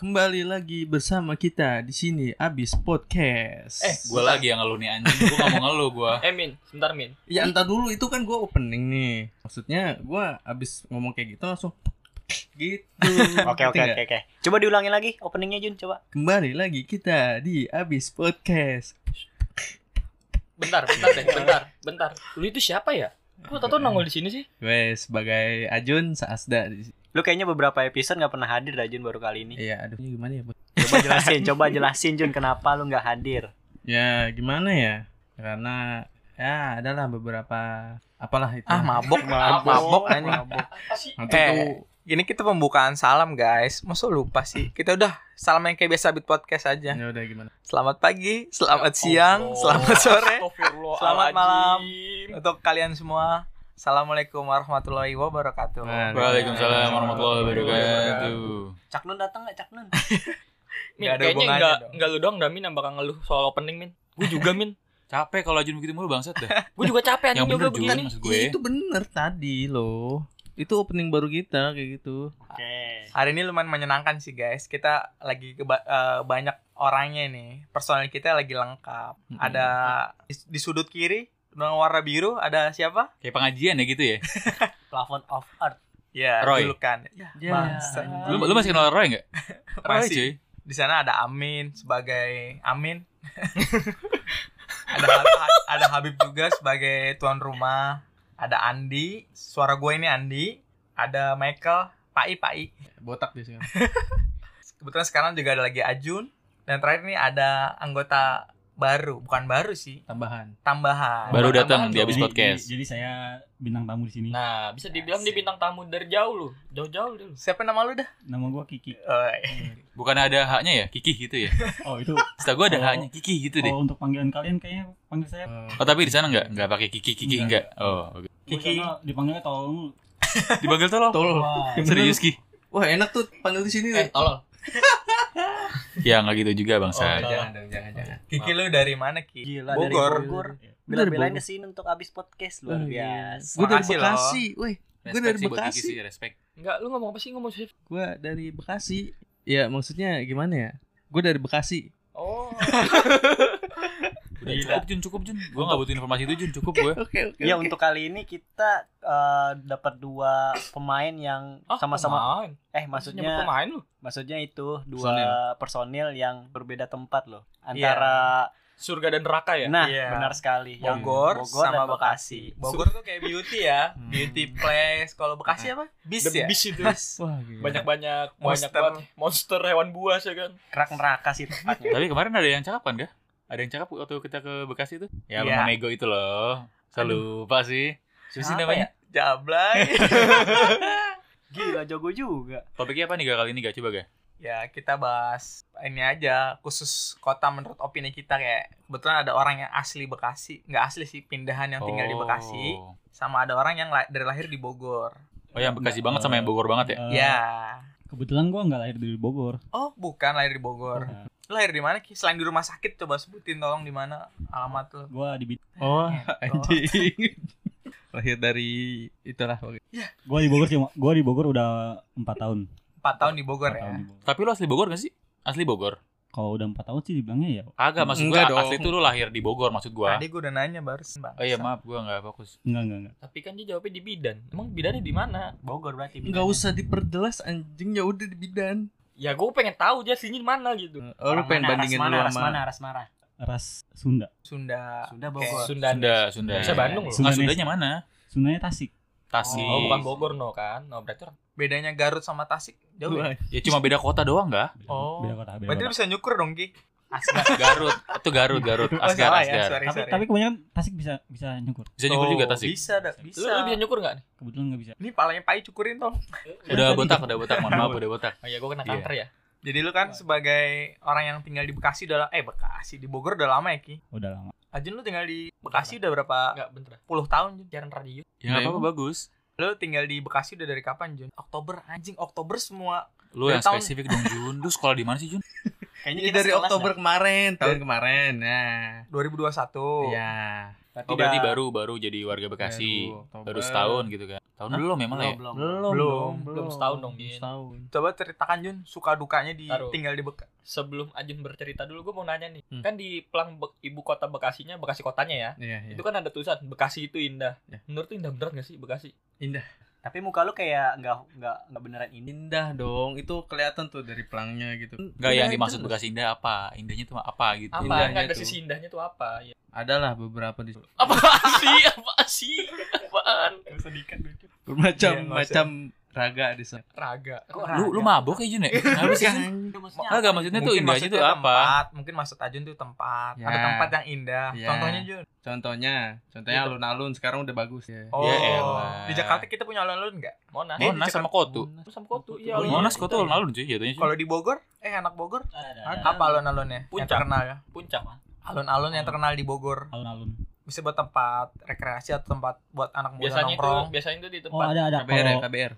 Kembali lagi bersama kita di sini Abis Podcast. Eh, Gue lagi yang ngeluh nih anjing. Gue mau ngeluh gue. Eh Min, sebentar Min. ya entar dulu itu kan gue opening nih. Maksudnya gue abis ngomong kayak gitu langsung gitu. Oke oke Ngerti oke oke. Coba diulangin lagi openingnya Jun coba. Kembali lagi kita di Abis Podcast. Bentar, bentar deh, bentar, bentar. Lu itu siapa ya? Kok tau nongol di sini sih? Gue sebagai Ajun Saasda di sini. Lu kayaknya beberapa episode nggak pernah hadir dah Jun baru kali ini. Iya, aduh ini gimana ya, Bu? Coba jelasin, coba jelasin Jun kenapa lu nggak hadir. Ya, gimana ya? Karena ya adalah beberapa apalah itu. Ah mabok, mabok anjing. Nanti Eh, tuh Gini kita pembukaan salam guys. Masa lupa sih? Kita udah salam yang kayak biasa bit podcast aja. ya udah gimana? Selamat pagi, selamat siang, selamat sore. Selamat malam. Untuk kalian semua. Assalamualaikum warahmatullahi wabarakatuh. Waalaikumsalam warahmatullahi wabarakatuh. Cak Nun datang nggak Cak Nun? Min, Nggak ada kayaknya hubungannya enggak dong. enggak lu doang dah Min yang bakal ngeluh soal opening Min. Gue juga Min. Capek kalau Ajun begitu mulu bangsat dah. Gue juga capek Yang anjing juga Jun. begini. gue. Iya, itu bener tadi loh. Itu opening baru kita kayak gitu. Oke. Hari ini lumayan menyenangkan sih guys. Kita lagi keba- eh, banyak orangnya nih. Personil kita lagi lengkap. Mm-mm. Ada di sudut kiri dengan warna biru ada siapa? Kayak pengajian ya gitu ya. Plafon of Earth. Ya, Roy. julukan. Ya, Ya. Lu, lu masih kenal Roy enggak? Roy Masih. cuy. Di sana ada Amin sebagai Amin. ada ada Habib juga sebagai tuan rumah. Ada Andi, suara gue ini Andi. Ada Michael, Pai Pai. Botak di sini. Kebetulan sekarang juga ada lagi Ajun. Dan terakhir ini ada anggota baru, bukan baru sih, Tambahan. tambahan. Baru datang di habis podcast. Jadi, jadi saya bintang tamu di sini. Nah, bisa dibilang dia bintang tamu dari jauh lu. Jauh-jauh dulu. Siapa nama lu dah? Nama gua Kiki. Oh, Bukan ada haknya ya? Kiki gitu ya. Oh itu. Setahu gue ada Oh. haknya Kiki gitu deh. Oh untuk panggilan kalian kayaknya panggil saya. Oh tapi di sana enggak? Enggak pakai Kiki Kiki enggak. Enggak. Oh, oke. Kiki. Gua dipanggilnya tolong. Dipanggil tolong. Tol. Wah. Serius Ki? Wah, enak tuh panggil di sini. Eh, tolol. Ya enggak gitu juga Oh, bangsa. jangan dong, jangan, jangan. Kiki lu dari mana, Ki? Gila Bogor. dari Bogor. Bogor. ke sini untuk abis podcast luar Oh, iya. biasa. Gue dari. Bekasi, weh. Gue dari Bekasi. sih, respect. Enggak, lu ngomong apa sih? Ngomong sih. Gue dari Bekasi. Ya maksudnya gimana ya? Gue dari Bekasi. Oh. Udah cukup Jun, cukup Jun. Gua enggak butuh informasi itu Jun, cukup gue. Oke oke. Ya untuk kali ini kita eh, dapat dua pemain yang Ah, sama-sama pemain. eh Nyebut maksudnya pemain lu. maksudnya itu dua personil yang berbeda tempat loh Iya. antara Surga dan neraka ya? nah Iya. benar sekali yang Bogor, sama Bekasi. Bogor tuh kayak beauty ya, beauty place. Kalau Bekasi apa? Bis The ya? Beast itu. Wah, gila. Banyak-banyak banyak Monster. banget monster hewan buas ya kan. kerak neraka sih Tapi kemarin ada yang cakap kan gak? Ada yang cakap waktu kita ke Bekasi itu? Ya. Bang Nego itu loh. Selalu lupa sih. Siapa sih namanya? Jablay. gila jago juga Topiknya apa nih gak kali ini gak? Coba gak? ya, kita bahas ini aja khusus kota menurut opini kita kayak kebetulan ada orang yang asli Bekasi, nggak asli sih pindahan yang tinggal di Bekasi, Oh. sama ada orang yang la- dari lahir di Bogor. Oh yang Bekasi banget sama yang Bogor banget ya? Eh, Ya. Kebetulan gua nggak lahir di Bogor. Oh, bukan lahir di Bogor. Lu lahir di mana, Ki? Selain di rumah sakit coba sebutin tolong di mana alamat lu. Gua di Bid- Oh, Eh, anjing. Lahir dari itulah. oke. gua di Bogor sih. Gua di Bogor udah empat tahun. 4 tahun di Bogor Empat ya. tahun di Bogor. Tapi lu asli Bogor gak sih? Asli Bogor? Kalau udah empat tahun sih dibilangnya ya. Kagak maksud Enggak gua dong. asli tuh lu lahir di Bogor maksud gua. Tadi gue udah nanya baru. Oh iya maaf gua gak fokus. Enggak enggak enggak. Tapi kan dia jawabnya di bidan. Emang bidannya di mana? Bogor berarti Nggak usah diperjelas anjing ya udah di bidan. Ya gue pengen tahu dia sini di mana gitu. Oh, lu pengen bandingin mana, dulu ras mana ras mana Ras Sunda. Sunda. Sunda. Bogor Sunda. Sunda, Sunda. Bisa Bandung loh. Enggak Sunda Sundanya mana? Sundanya Tasik. Tasik. Oh, bukan Bogor no kan. No berarti orang Bedanya Garut sama Tasik jauh ya? Ya cuma beda kota doang gak? Beda, Oh. beda kota, beda Berarti kota. bisa nyukur dong, Ki. Asgar Garut. Itu Garut, Garut. Oh, Asgar, salah ya, Asgar. sorry, Tapi, sorry. tapi kebanyakan Tasik bisa bisa nyukur. Bisa nyukur Oh, juga Tasik. Bisa, dah, Lu, bisa. lu bisa nyukur gak nih? Kebetulan nggak bisa. Ini palanya Pai cukurin dong. Udah botak, udah botak. Mohon maaf udah botak. Oh iya gue kena Iya. kanker ya. Jadi lu kan sebagai orang yang tinggal di Bekasi udah eh Bekasi di Bogor udah lama ya, Ki? Udah lama. Ajun lu tinggal di Bekasi udah berapa Enggak bentar. puluh tahun, Jun? Siaran radio. Ya apa-apa bagus. Lu tinggal di Bekasi udah dari kapan, Jun? Oktober anjing, Oktober semua. Lu yang tahun- spesifik dong Jun. Lu sekolah di mana sih Jun? kayaknya kita dari Oktober dah. kemarin, tahun Dari- kemarin. Nah. 2021. Iya. berarti Oh berarti dah- baru baru jadi warga Bekasi. Baru, setahun gitu kan. Tahun belum memang lah ya. belum Belum, Belum. Belum setahun dong, Belum Bin. setahun. Coba ceritakan Jun suka dukanya di Taruh. tinggal di Bekasi. Sebelum Ajun bercerita dulu gue mau nanya nih. Hmm. Kan di pelang Be- ibu kota Bekasinya, Bekasi kotanya ya. Iya, iya. Itu kan ada tulisan Bekasi itu indah. Ya. Menurut lu indah beneran gak sih Bekasi? Tapi muka lu kayak nggak nggak nggak beneran ini Indah dong, itu kelihatan tuh dari pelangnya gitu. Enggak yang Indah dimaksud. Bekasi indah apa? Indahnya tuh apa gitu. Apa? Indahnya Nggak ada tuh. sisi indahnya tuh apa? Ya. Adalah beberapa di Apa sih? Apa sih? Apaan? bermacam Iya, raga di sana. Raga. Lu lu mabok ya Jun ya? Kenapa sih? Enggak maksudnya tuh indahnya tuh maksudnya apa? tempat, mungkin maksud Ajun tuh tempat. Ya. Ada tempat yang indah. Ya. Contohnya Jun. Contohnya, contohnya Gitu. alun-alun sekarang udah bagus ya. Oh, Ya di Jakarta kita punya alun-alun nggak? Monas. Monas sama Kotu. Terus sama Kotu. Iya. Oh, iya. Monas Kotu alun-alun cuy jatuhnya. Kalau di Bogor, eh anak Bogor, ada apa alun-alunnya? Yang Puncak. terkenal ya? Puncak. Alun-alun yang terkenal di Bogor. alun-alun Bisa buat tempat rekreasi atau tempat buat anak muda Biasanya itu nongkrong. biasanya itu di oh tempat ada ada KBR ya, KBR.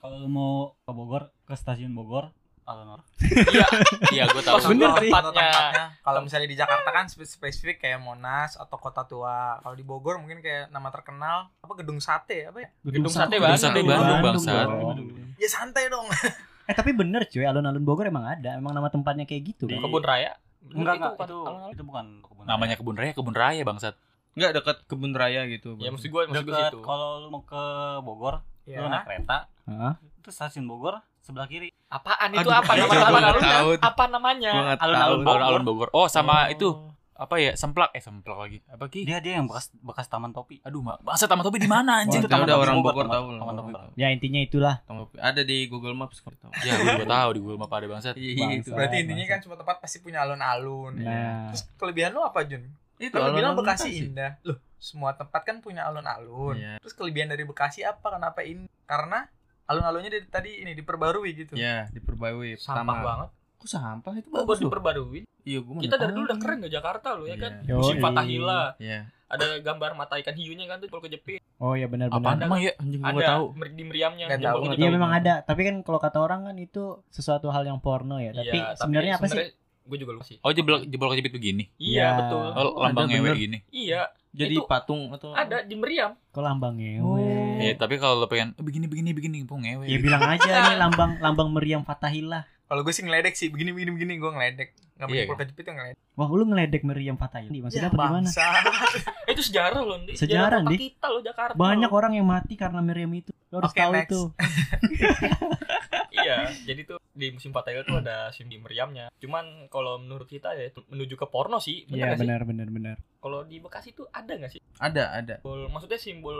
Kalau mau ke Bogor ke stasiun Bogor alun-alun Iya. Iya, gua tahu. Maksud Bener sih. tempatnya. tempatnya. Kalau misalnya di Jakarta kan spe- spesifik kayak Monas atau Kota Tua. Kalau di Bogor mungkin kayak nama terkenal apa Gedung Sate apa ya? Gedung Sate Gedung Bandung. Sate Bandung, bangsat. dong. Ya santai dong. eh tapi bener cuy alun-alun Bogor emang ada emang nama tempatnya kayak gitu Di- kan Kebun Raya. enggak enggak itu alun-alun. itu bukan kebun Namanya kebun raya, kebun raya bangsat. Enggak dekat kebun raya gitu. Ya gua maksud gua Dekat, situ. kalau lu mau ke Bogor lu Ya. naik kereta Hah? itu stasiun Bogor sebelah kiri Apaan itu Aduh, apa nama alun-alun? tahu. Apa namanya? Alun-alun tahu. Bogor. Alun-alun Bogor. Oh, sama Oh. itu apa ya? Semplak eh semplak lagi. Apa ki? dia dia yang bekas bekas taman topi Aduh, mak. Masa taman topi di mana anjing? Itu Taman udah Topi orang Bogor, tahu lah. Taman Topi. ya intinya itulah Taman Topi. Ada di Google Maps kalau tahu. Ya, gua juga tahu di Google Map ada bangsat. Iya, itu. Berarti intinya kan semua tempat pasti punya alun-alun. nah Terus kelebihan lu apa Jun? Itu Kan lu bilang Bekasi Bekasi. indah. Loh, semua tempat kan punya alun-alun. Iya. Terus kelebihan dari Bekasi apa? Kenapa ini? Karena alun-alunnya dari tadi ini diperbarui gitu. Ya, diperbarui. Sampah Pertama. banget. Kok sampah itu bagus loh. diperbarui? Iya, gua Kita dari dulu udah keren ke Jakarta loh ya Iya. kan. Musim Fatahila. Iya. Ada gambar mata ikan hiunya kan tuh kalau kejepit. oh ya Apaan benar-benar emang ya? Anjing gua Ada nggak tahu. di meriamnya. Tahu. Iya memang ada, tapi kan kalau kata orang kan itu sesuatu hal yang porno ya. Tapi Iya, sebenarnya apa sih? Gue juga lupa sih. Oh, jebol jebol kejepit begini. Iya, Ya. betul. Oh, lambang ngewe gini. Iya, Jadi Itu patung atau ada di meriam. Kok lambang ngewe? Oh. Iya, tapi kalau lo pengen "Eh, begini begini begini, pun ngewe. Ya bilang aja nih lambang lambang meriam Fatahillah. Kalau gue sih ngeledek sih, begini begini begini gue ngeledek. Nggak Iya, punya kan? kejepit tuh ngeledek. Wah, lu ngeledek meriam Fatahillah. Maksudnya apa gimana? Eh, itu sejarah loh, Ndi. Sejarah, Ndi. kita loh Jakarta. Banyak loh. orang yang mati karena meriam itu. Lo harus Oke, tahu next. itu. Iya, jadi tuh di musim Fatahila tuh ada sim di meriamnya. Cuman kalau menurut kita ya itu menuju ke porno sih. Iya, benar benar benar. Kalau di Bekasi tuh ada nggak sih? ada ada. Simbol, maksudnya simbol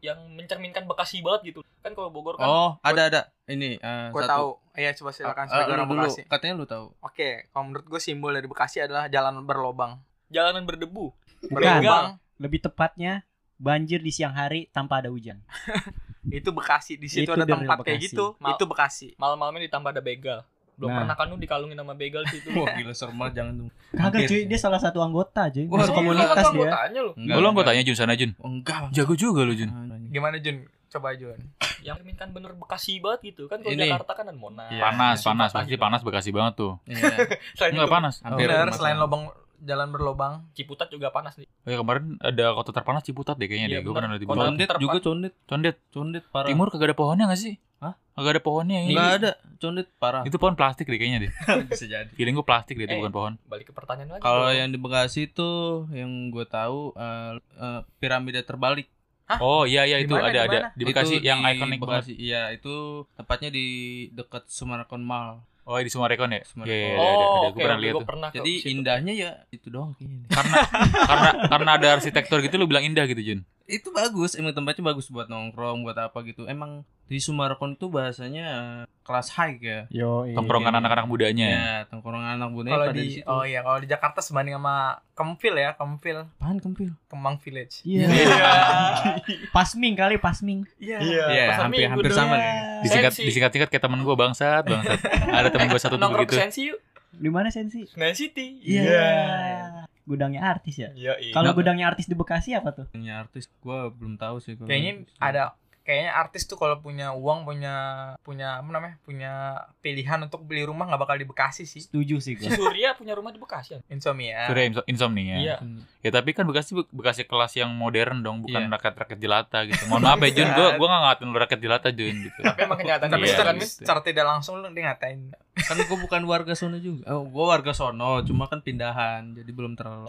yang mencerminkan Bekasi banget gitu. Kan kalau Bogor kan Oh, ada ada. Ini eh, Gue satu. tahu. Iya, coba silakan sebagai lu orang. Bekasi. Katanya lu tahu. Oke, kalau menurut gue simbol dari Bekasi adalah jalan berlobang. jalanan berdebu. Bukan. Begal. Lebih tepatnya banjir di siang hari tanpa ada hujan. Itu Bekasi. Di situ Itu ada tempat kayak gitu. Mal- Itu Bekasi. Malam-malamnya ditambah ada begal. Belum Nah. pernah kan lu dikalungin sama begal situ. Wah, gila serem banget jangan tuh. Kagak cuy, dia salah satu anggota cuy. Wah, Masuk komunitas dia. anggotanya lu. Enggak. Anggotanya Jun sana Jun. Oh, enggak. Jago juga lu Jun. Gimana Jun? Coba Jun. Yang cerminkan bener Bekasi banget gitu. Kan kalau Ini. Jakarta kan ada Monas. Iya. Panas, Musim panas, pasti panas Bekasi banget tuh. Iya. Selain Enggak itu, panas. Hampir Bener, selain sana. lobang jalan berlobang. Ciputat juga panas nih. Oh ya kemarin ada kota terpanas Ciputat deh kayaknya Iya, deh. Gue pernah lihat di. Condet juga condet. Condet. Condet parah. Timur kagak ada pohonnya gak sih? Hah? Kagak ada pohonnya ini. Enggak ada. Condet parah. Itu pohon plastik deh kayaknya deh. bisa jadi. Feeling gue plastik deh itu Eh. bukan pohon. Balik ke pertanyaan lagi. Kalau yang di Bekasi tuh yang gue tahu eh, eh, piramida terbalik. Hah? Oh iya iya itu Di mana, ada di ada di Bekasi Itu yang ikonik banget. Bekasi. Iya, itu tepatnya di dekat Sumarekon Mall. Oh di Sumarekon ya? Iya Sumarekon. iya iya, Oh, ada, ada. oke, Gue pernah lihat tuh. pernah Jadi situ. indahnya ya itu doang kayaknya. Karena karena karena ada arsitektur gitu lu bilang indah gitu Jun. Itu bagus, emang tempatnya bagus buat nongkrong, buat apa gitu. Emang di Sumarekon itu bahasanya kelas high ya. Yo, Tongkrongan anak-anak mudanya. Ya, tongkrongan anak bunda Kalau di, di situ. oh iya, kalau di Jakarta sebanding sama Kempil ya, Kempil, Apaan kempil? Kemang Village. Iya. Pasming kali, pasming. Iya. Iya, pasar hampir Minggu hampir dulu sama ya. nih. Disingkat Sensi. disingkat-singkat kayak temen gue bangsat bangsat. ada temen gue satu tuh begitu. Sensi yuk. Di mana sensi? Senayan City. Iya. Gudangnya artis ya. Iya, iya. Kalau gudangnya artis di Bekasi apa tuh? Ini artis gua belum tahu sih Kayaknya ada kayaknya artis tuh kalau punya uang punya punya apa namanya punya pilihan untuk beli rumah nggak bakal di Bekasi sih Setuju sih Si gue. Surya punya rumah di Bekasi ya? insomnia Surya inso- insomnia. Iya. Ya tapi kan Bekasi Bekasi kelas yang modern dong, bukan Iya. rakyat-rakyat jelata gitu. Mohon maaf ya Jun, gua gua gak ngatain lu rakyat jelata Jun gitu. Tapi emang kenyataan tapi Iya, secara, gitu. secara tidak langsung lu dia ngatain kan gue bukan warga sono juga. Oh gue warga sono cuma kan pindahan jadi belum terlalu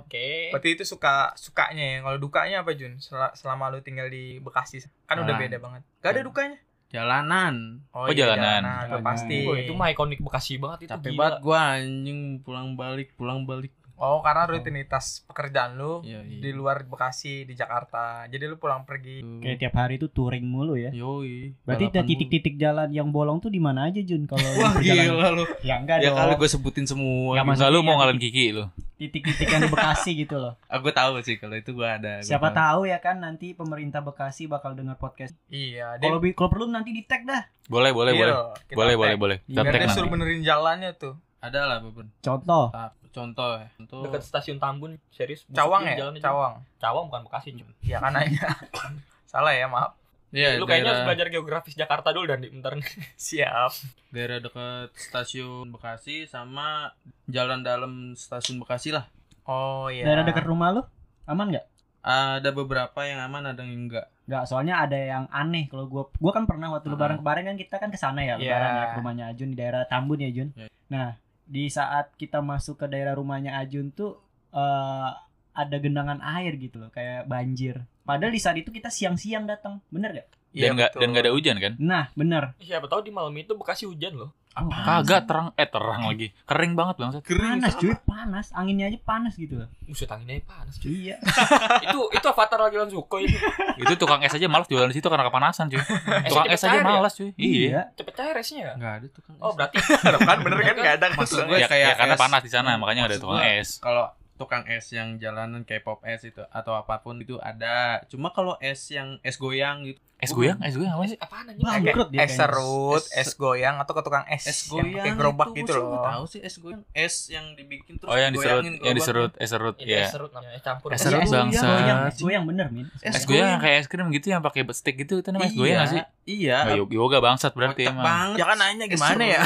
Oke. berarti itu suka sukanya ya? Kalau dukanya apa Jun? Sel- selama lu tinggal di Bekasi kan udah Jalan. beda banget. Gak ada dukanya? Jalanan. Oh, jalanan. itu Jalanan. pasti. Wah, itu mah ikonik Bekasi banget itu capek gila. banget gue anjing. Pulang balik pulang balik oh karena rutinitas pekerjaan lu Iya, iya. di luar Bekasi di Jakarta jadi lu pulang pergi Kayak tiap hari tuh touring mulu ya. yoi Berarti ada titik-titik jalan yang bolong tuh di mana aja Jun kalau wah gila lu Ya enggak ya dong. kali gue sebutin semua. Enggak lu mau Iya, ngalahin Kiki lu. Titik-titik yang di Bekasi gitu loh. aku tahu sih kalau itu gue ada gua Siapa tahu ya kan nanti pemerintah Bekasi bakal dengar podcast. iya Kalau kalau perlu nanti di tag dah. Boleh, boleh, Deal. boleh. Boleh, boleh, boleh. Kita tag suruh benerin jalannya tuh ada lah beberapa Contoh. Contoh ya contoh Dekat stasiun Tambun, serius. Cawang ya Jun. Cawang Cawang bukan Bekasi, Jun. ya kan aja salah ya maaf Iya, Lu kayaknya harus daerah, belajar geografis Jakarta dulu dan di bentar nih. siap daerah dekat stasiun Bekasi sama jalan dalam stasiun Bekasi lah. oh iya Daerah dekat rumah lu aman nggak? Ada beberapa yang aman, ada yang enggak. Nggak, soalnya ada yang aneh kalau gua gua kan pernah waktu lebaran kemarin kan kita kan ke sana ya, Iya. lebaran ya ke rumahnya Ajun di daerah Tambun ya, Jun. Iya. Nah, di saat kita masuk ke daerah rumahnya Ajun tuh eh ada genangan air gitu loh, kayak banjir. Padahal di saat itu kita siang-siang datang, bener gak? Iya, Dan enggak betul. dan enggak ada hujan kan? Nah, bener. Siapa tahu di malam itu Bekasi hujan loh. Oh, Kagak terang eh terang lagi. Kering banget bangsat. panas cuy, panas. Anginnya aja panas gitu loh. Buset anginnya panas. cuy. Iya. itu itu avatar lagi langsung Suko itu. Itu tukang es aja malas jualan di situ karena kepanasan cuy. Tukang es aja ya? malas cuy. Iya. Cepet cair esnya ya? Enggak ada tuh kan. Oh, berarti kan bener kan nggak ada Maksud kan gue Ya, kayak ya karena es. panas di sana makanya nggak ada tukang es. Kalau tukang es yang jalanan kayak pop es itu atau apa pun itu ada. Cuma kalau es yang es goyang gitu. Es goyang, es goyang apa sih? apaan anjing? Bangkrut dia es serut Es- goyang atau ke tukang es Es yang goyang pakai gerobak itu, gitu loh nggak tahu sih es goyang. Es yang dibikin terus Oh yang diserut, yang diserut, es serut, ya. es serut namanya, es campur. Es Iya, serut bangsa. es goyang bener, Min. Es goyang yang kayak es krim gitu yang pakai stick gitu itu namanya es goyang nggak sih? Iya. Yoga bangsat berarti emang. banget. ya kan nanya gimana ya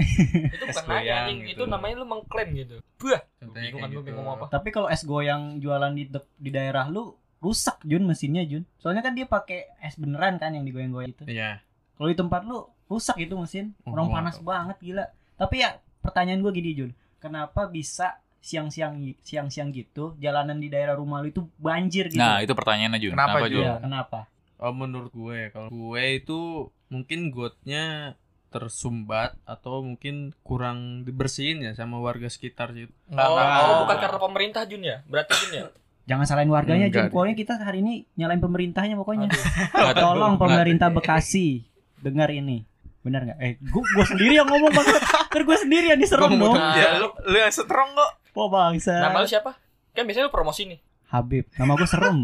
Itu bukan nanya anjing, gitu. itu namanya lu mengklaim gitu. Buah, bingung kan lu gitu. bingung apa. Tapi kalau es goyang jualan di daerah lu rusak Jun mesinnya Jun. Soalnya kan dia pakai es beneran kan yang digoyang-goyang itu. Iya. Kalau di tempat lu rusak itu mesin. Oh, Orang gua panas nggak banget gila. Tapi ya pertanyaan gua gini Jun. Kenapa bisa siang-siang siang-siang gitu jalanan di daerah rumah lu itu banjir gitu? Nah itu pertanyaannya Jun. Kenapa, Jun? Iya, kenapa? Oh menurut gue kalau gue itu mungkin gotnya tersumbat atau mungkin kurang dibersihin ya sama warga sekitar situ. nggak Oh, nggak. oh, bukan karena pemerintah Jun ya? Berarti Jun ya? Jangan salahin warganya Jun. Pokoknya kita hari ini nyalain pemerintahnya pokoknya. Tolong pemerintah Bekasi dengar ini. Benar nggak? Eh, gua, gua sendiri yang ngomong bang. Ter gua sendiri yang diserang mau dong. Nah, ya lu lu yang strong kok Oh bangsa. Nama lu siapa? Kan biasanya lu promosi nih. Habib. Nama gua serem.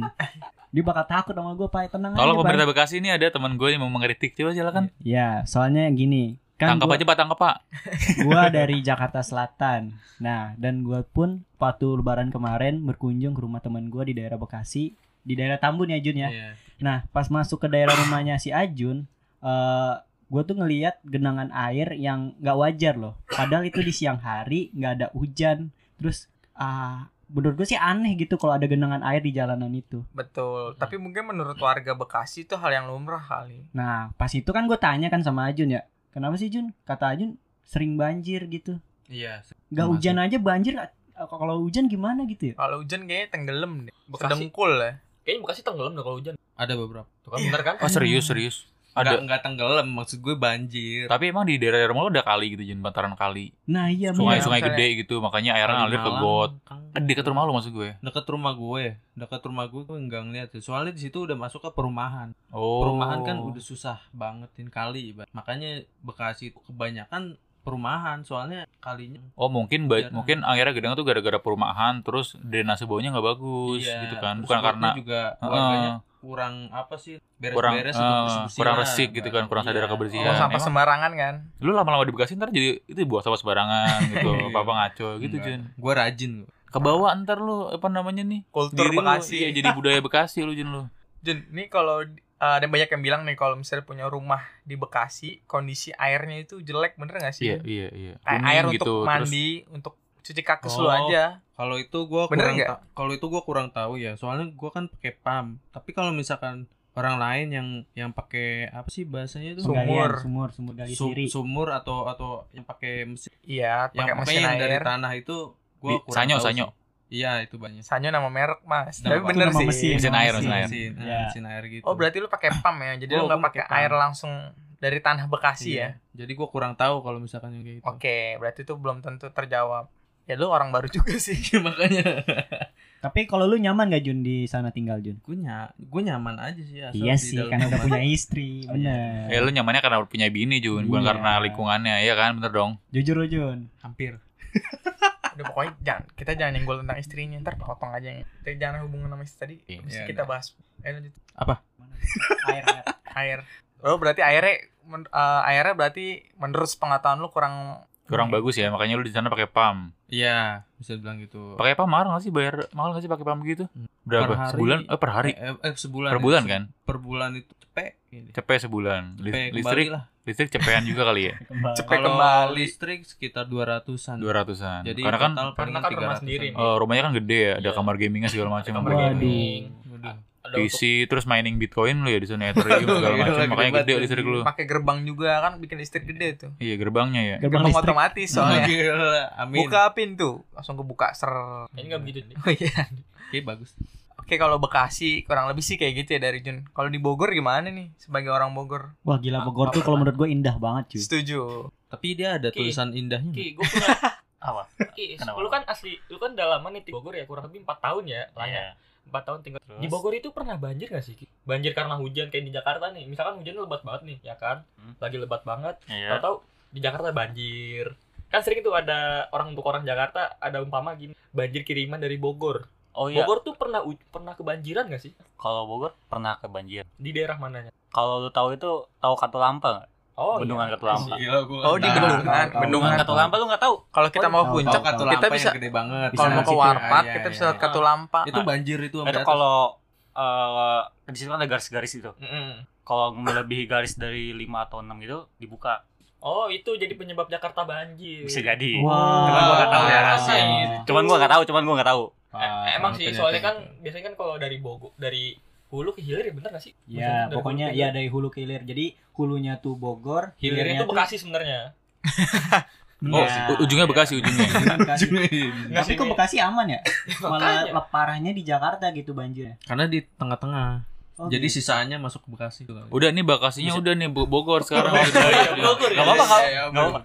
Dia bakal takut sama gua, Pak. Tenang aja, Tolong Bang. pemerintah Bekasi ini ada teman gue yang mau mengkritik coba silakan. Ya, soalnya gini. Kan tangkap gua, aja pak, tangkap pak. gua dari Jakarta Selatan. Nah, dan gua pun waktu lebaran kemarin berkunjung ke rumah teman gua di daerah Bekasi, di daerah Tambun ya Jun ya. Iya. Nah, pas masuk ke daerah rumahnya si Ajun, eh gue tuh ngeliat genangan air yang nggak wajar loh. Padahal itu di siang hari nggak ada hujan. Terus, ah, menurut gue sih aneh gitu kalau ada genangan air di jalanan itu. betul tapi mungkin menurut warga Bekasi itu hal yang lumrah kali Nah, pas itu kan gue tanya kan sama Ajun ya, kenapa sih Jun? Kata Ajun sering banjir gitu. Iya. Nggak Termasuk. hujan aja banjir. Kalau hujan gimana gitu ya? kalau hujan kayaknya tenggelam deh Bekasi. sedengkul ya Kayaknya Bekasi tenggelam dah kalau hujan. Ada beberapa. Tuh kan bener kan? Oh serius serius. Ada enggak tenggelam maksud gue banjir. Tapi emang di daerah rumah lu ada kali gitu Jun, bantaran kali. Nah iya Sungai bener. sungai misalnya- gede gitu, makanya airnya ngalir ke got. Kang. Eh, Dekat rumah lu maksud gue. Dekat rumah gue, dekat rumah gue gue enggak ngeliat. Soalnya di situ udah masuk ke perumahan. Oh. Perumahan kan udah susah bangetin kali, Ibarat. makanya Bekasi itu kebanyakan perumahan soalnya kalinya Oh mungkin ba- Jarang. mungkin akhirnya gedang tuh gara-gara perumahan terus drainase baunya nggak bagus Iya, gitu kan. Bukan karena juga kurang apa sih kurang beres-beres eh, atau bersih-bersih kurang resik gitu kan, kurang sadar Iya. kebersihan. oh sampah emang. sembarangan kan lu lama-lama di Bekasi ntar jadi itu buang sampah sembarangan gitu, Iya. apa-apa ngaco gitu. Jun. Gua rajin gua. Kebawa ntar lu apa namanya nih? kultur Diri lu, Bekasi iya, jadi budaya Bekasi lu Jun lu. Jun, ini kalau eh, ada banyak yang bilang nih kalau misalnya punya rumah di Bekasi kondisi airnya itu jelek bener gak sih Iya, iya, iya. Kuning air gitu, untuk terus mandi untuk cuci kaki Oh. lu aja Kalau itu gua Bener kurang ta- kalau itu gua kurang tahu ya. Soalnya gua kan pakai pam. Tapi kalau misalkan orang lain yang yang pakai apa sih bahasanya itu? Sumur. Sumur sumur gali Su- siri sumur atau atau yang pakai mesin iya yang pakai mesin yang dari air tanah itu gua kurang sanyo, tahu sanyo. sih. Iya, itu banyak. Sanyo nama merek mas Nama tapi apa? bener Itu nama sih mesin. Mesin air, mesin air. Mesin, Iya. mesin air gitu. oh berarti lu pakai pam ya jadi Gua- lu nggak pakai air langsung dari tanah Bekasi ya Iya. Jadi gua kurang tahu kalau misalkan yang kayak gitu. oke berarti itu belum tentu terjawab ya lu orang baru juga sih Makanya tapi kalau lu nyaman gak Jun di sana tinggal Jun gue ny gue nyaman aja sih asal iya sih karena udah punya istri bener Ya lu nyamannya karena punya bini Jun, bukan Iya. karena lingkungannya, ya kan? Bener dong. jujur lu Jun hampir. udah pokoknya jangan kita jangan nyenggol tentang istrinya ntar potong aja kita jangan hubungan sama istri tadi Iya. Mesti Iya, kita udah. bahas eh, lanjut. air air. air oh berarti airnya men- eh, airnya berarti menurut pengetahuan lu kurang Kurang bagus ya, makanya lu di sana pakai pam. Iya, bisa bilang gitu. Pakai pam mahal nggak sih bayar mahal nggak sih pakai pam gitu? Hmm. Berapa? Per hari- Sebulan? Eh per hari. Eh, eh, sebulan. Per ya. bulan Se- kan? Per bulan itu cepet. Ini. Cepet sebulan. Cepet kembali listrik lah. listrik cepetan juga kali ya. Cepet kembali. listrik sekitar 200-an. 200-an. Jadi Karena kan Karena kan rumah 300-an. sendiri. eh, rumahnya kan gede ya, ada Iya. kamar gamingnya segala macam. kamar gaming PC terus mining Bitcoin lu ya di sana Ethereum segala Gila, macam. Makanya gede listrik lu. pakai gerbang juga kan bikin listrik gede tuh Iya, gerbangnya ya. gerbang gerbang listrik otomatis soalnya gila. Amin. buka pintu langsung kebuka ser ini nggak begitu oh iya Oke, bagus. oke kalau Bekasi kurang lebih sih kayak gitu ya dari Jun kalau di Bogor gimana nih sebagai orang Bogor wah gila Bogor tuh kalau menurut gue indah banget cuy setuju Tapi dia ada Ki. tulisan indahnya. Ki gue punya Apa? Ki lu kan asli lu kan udah lama nih di Bogor ya kurang lebih 4 tahun ya lah ya 4 tahun tinggal Terus? di Bogor itu pernah banjir gak sih banjir karena hujan kayak di Jakarta nih misalkan hujannya lebat banget nih ya kan Hmm. lagi lebat banget Iya. tahu di Jakarta banjir kan sering itu ada orang untuk orang Jakarta ada umpama gini banjir kiriman dari Bogor Oh iya. Bogor tuh pernah pernah kebanjiran gak sih Kalau Bogor pernah ke banjir. di daerah mananya Kalau lu tahu itu tahu Katulampa nggak? Oh Bendungan iya. Katulampa. Gila, gua Oh, di bendungan. Bendungan. Katulampa lu nggak tahu? kalau kita Oh, mau tahu, puncak kita yang bisa gede banget. kalau Bisa mau ke. Warpat iya, kita iya, bisa iya. ke Katulampa Itu banjir itu sampai Itu atas. kalau eh di situ kan ada garis-garis itu. Kalau melebihi garis dari 5 atau 6 gitu dibuka. oh itu jadi penyebab Jakarta banjir Bisa jadi. Wah. Cuman gua nggak tahu ya. Iya. Cuman gua nggak tahu, cuman gua nggak tahu. Eh, emang sih ternyata soalnya kan biasanya kan kalau dari Bogor dari hulu ke hilir ya bener gak sih? ya Maksudnya pokoknya ya dari hulu ke hilir jadi hulunya tuh Bogor hilirnya tuh tuh- Bekasi sebenarnya. Oh, Iya. ujungnya Bekasi ujungnya. Bekasi. Tapi sih, kok? Bekasi aman ya malah Makanya. lep- parahnya di Jakarta gitu banjirnya Karena di tengah-tengah. Oh, Jadi gitu. sisanya masuk ke Bekasi tuh. Udah nih Bekasinya udah nih Bo- Bogor sekarang. Oh, iya, Bogor ya. Nggak apa-apa kak. Iya, iya, Nggak apa-apa.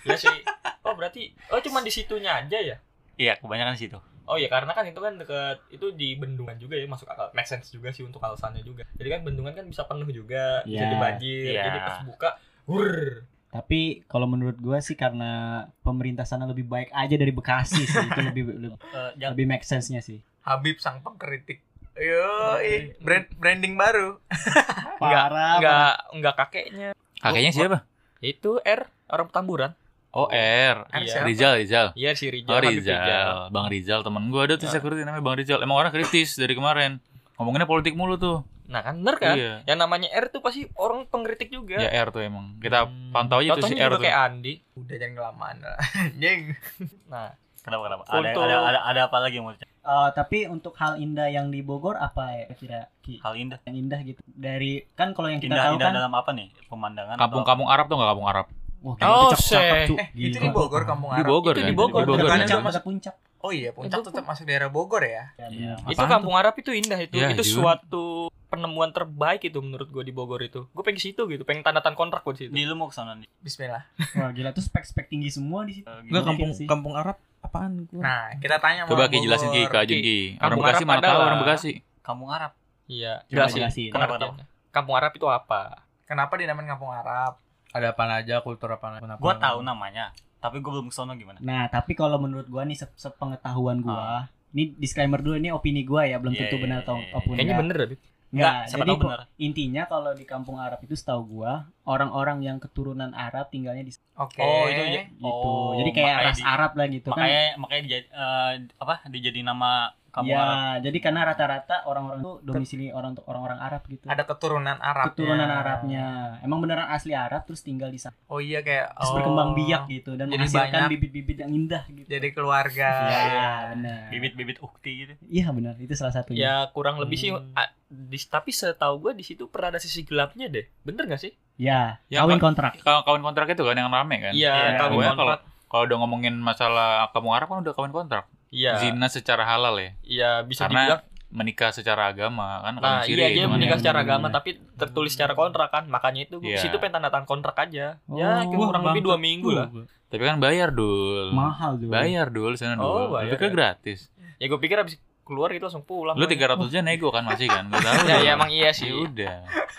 Ya sih. Oh berarti oh cuma di situnya aja ya? Iya, kebanyakan di situ. Oh ya karena kan itu kan deket itu di bendungan juga ya masuk akal make sense juga sih untuk alasannya juga. Jadi kan bendungan kan bisa penuh juga, bisa Iya, dibanjir. iya. Jadi pas buka, wur. tapi kalau menurut gua sih karena pemerintah sana lebih baik aja dari Bekasi sih itu lebih lebih, jangan lebih make sense-nya sih Habib sang pengkritik Yo, ih, brand branding baru. parah Enggak enggak kakeknya. Kakeknya siapa? Itu R orang Petamburan. Oh, R. R Iya. Rizal, Rizal. Iya si Rijal. Oh Rizal, Bang Rizal temen gue ada tuh Ya. security namanya Bang Rizal. Emang orang kritis dari kemarin. Ngomonginnya politik mulu tuh. Nah kan bener kan? Iya. Yang namanya R tuh pasti orang pengkritik juga. Ya R tuh emang. Kita Hmm. pantau aja tuh si R tuh. kayak Andi. Udah jangan kelamaan lah. Jeng. Nah, kenapa kenapa? Ada, Untuk- ada, ada, ada apa lagi yang mau dicari? Eh, tapi untuk hal indah yang di Bogor apa ya kira Ki? Hal indah. yang indah gitu dari kan kalau yang kita Indah, tahu indah kan dalam apa nih? Pemandangan Kampung-kampung Arab tuh nggak kampung Arab? Wah Oh. Cuk. Eh, itu di Bogor kampung Di Arab. Bogor Itu kan? di Bogor. Di Bogor Bukannya kan? Dekat puncak Oh iya, puncak tetap masuk daerah Bogor ya. Iya. itu Apaan kampung Arab itu indah itu. Ya, itu Jun. suatu penemuan terbaik itu menurut gue di Bogor itu. Gue pengen ke situ gitu, pengen tanda tangan kontrak gue di situ. Di lu mau ke sana nih. Bismillah. Wah gila tuh spek-spek tinggi semua di situ. Gimana? kampung sih. kampung Arab apaan gua? Nah, kita tanya Coba Ki jelasin Ki ke Ajun Ki. Orang Bekasi mana tahu orang Bekasi. Kampung Arab. Iya, jelasin. Kenapa, Pengertiannya. Kampung Arab itu apa? Kenapa dinamain kampung Arab? Ada apa aja kultur apa apa. Gua tahu namanya, tapi gua belum ke sono gimana? Nah, tapi kalau menurut gua nih se- sepengetahuan gua, ini disclaimer dulu ini opini gua ya, belum Iya, tentu iya, benar atau iya, iya. apa pun Kayaknya ya. bener deh. Enggak, jadi benar. intinya kalau di kampung Arab itu setahu gua, orang-orang yang keturunan Arab tinggalnya di situ. Oke. Oh, itu ya. gitu. Oh, jadi kayak makanya ras di- Arab lah gitu kan. makanya makanya dijadi, eh, apa dijadi nama kamu ya, Arab. jadi karena rata-rata orang-orang itu domisili orang orang-orang Arab gitu. Ada keturunan Arab. keturunan Arabnya. Emang beneran asli Arab terus tinggal di sana. Oh iya kayak Terus oh, berkembang biak gitu dan Jadi menghasilkan bibit-bibit yang indah gitu. Jadi keluarga. Iya, benar. Bibit-bibit ukti gitu. Iya benar, itu salah satunya. Ya kurang lebih sih Hmm. a- di, tapi setahu gue di situ pernah ada sisi gelapnya deh. Bener gak sih? Ya, Ya, kawin kontrak. Kalau kawin kontrak itu kan yang rame kan? Iya, Iya, kawin kontrak. kalau udah ngomongin masalah kamu Arab kan udah kawin kontrak. Iya. Zina secara halal ya. Iya, bisa Karena dibilang. menikah secara agama kan Nah, siri iya itu dia kan menikah ya. secara agama tapi tertulis secara kontrak kan. Makanya itu di situ pengen tanda tangan kontrak aja. Oh, ya, kurang Wah, lebih dua minggu lah. juga. Tapi kan bayar dul. Mahal tuh. Bayar dul sana dul. Oh, bayar Tapi kan ya. gratis. Ya gue pikir habis keluar gitu langsung pulang. Lu gue. 300 aja nego kan masih kan? Gue tahu. Ya, ya emang iya sih. Ya udah.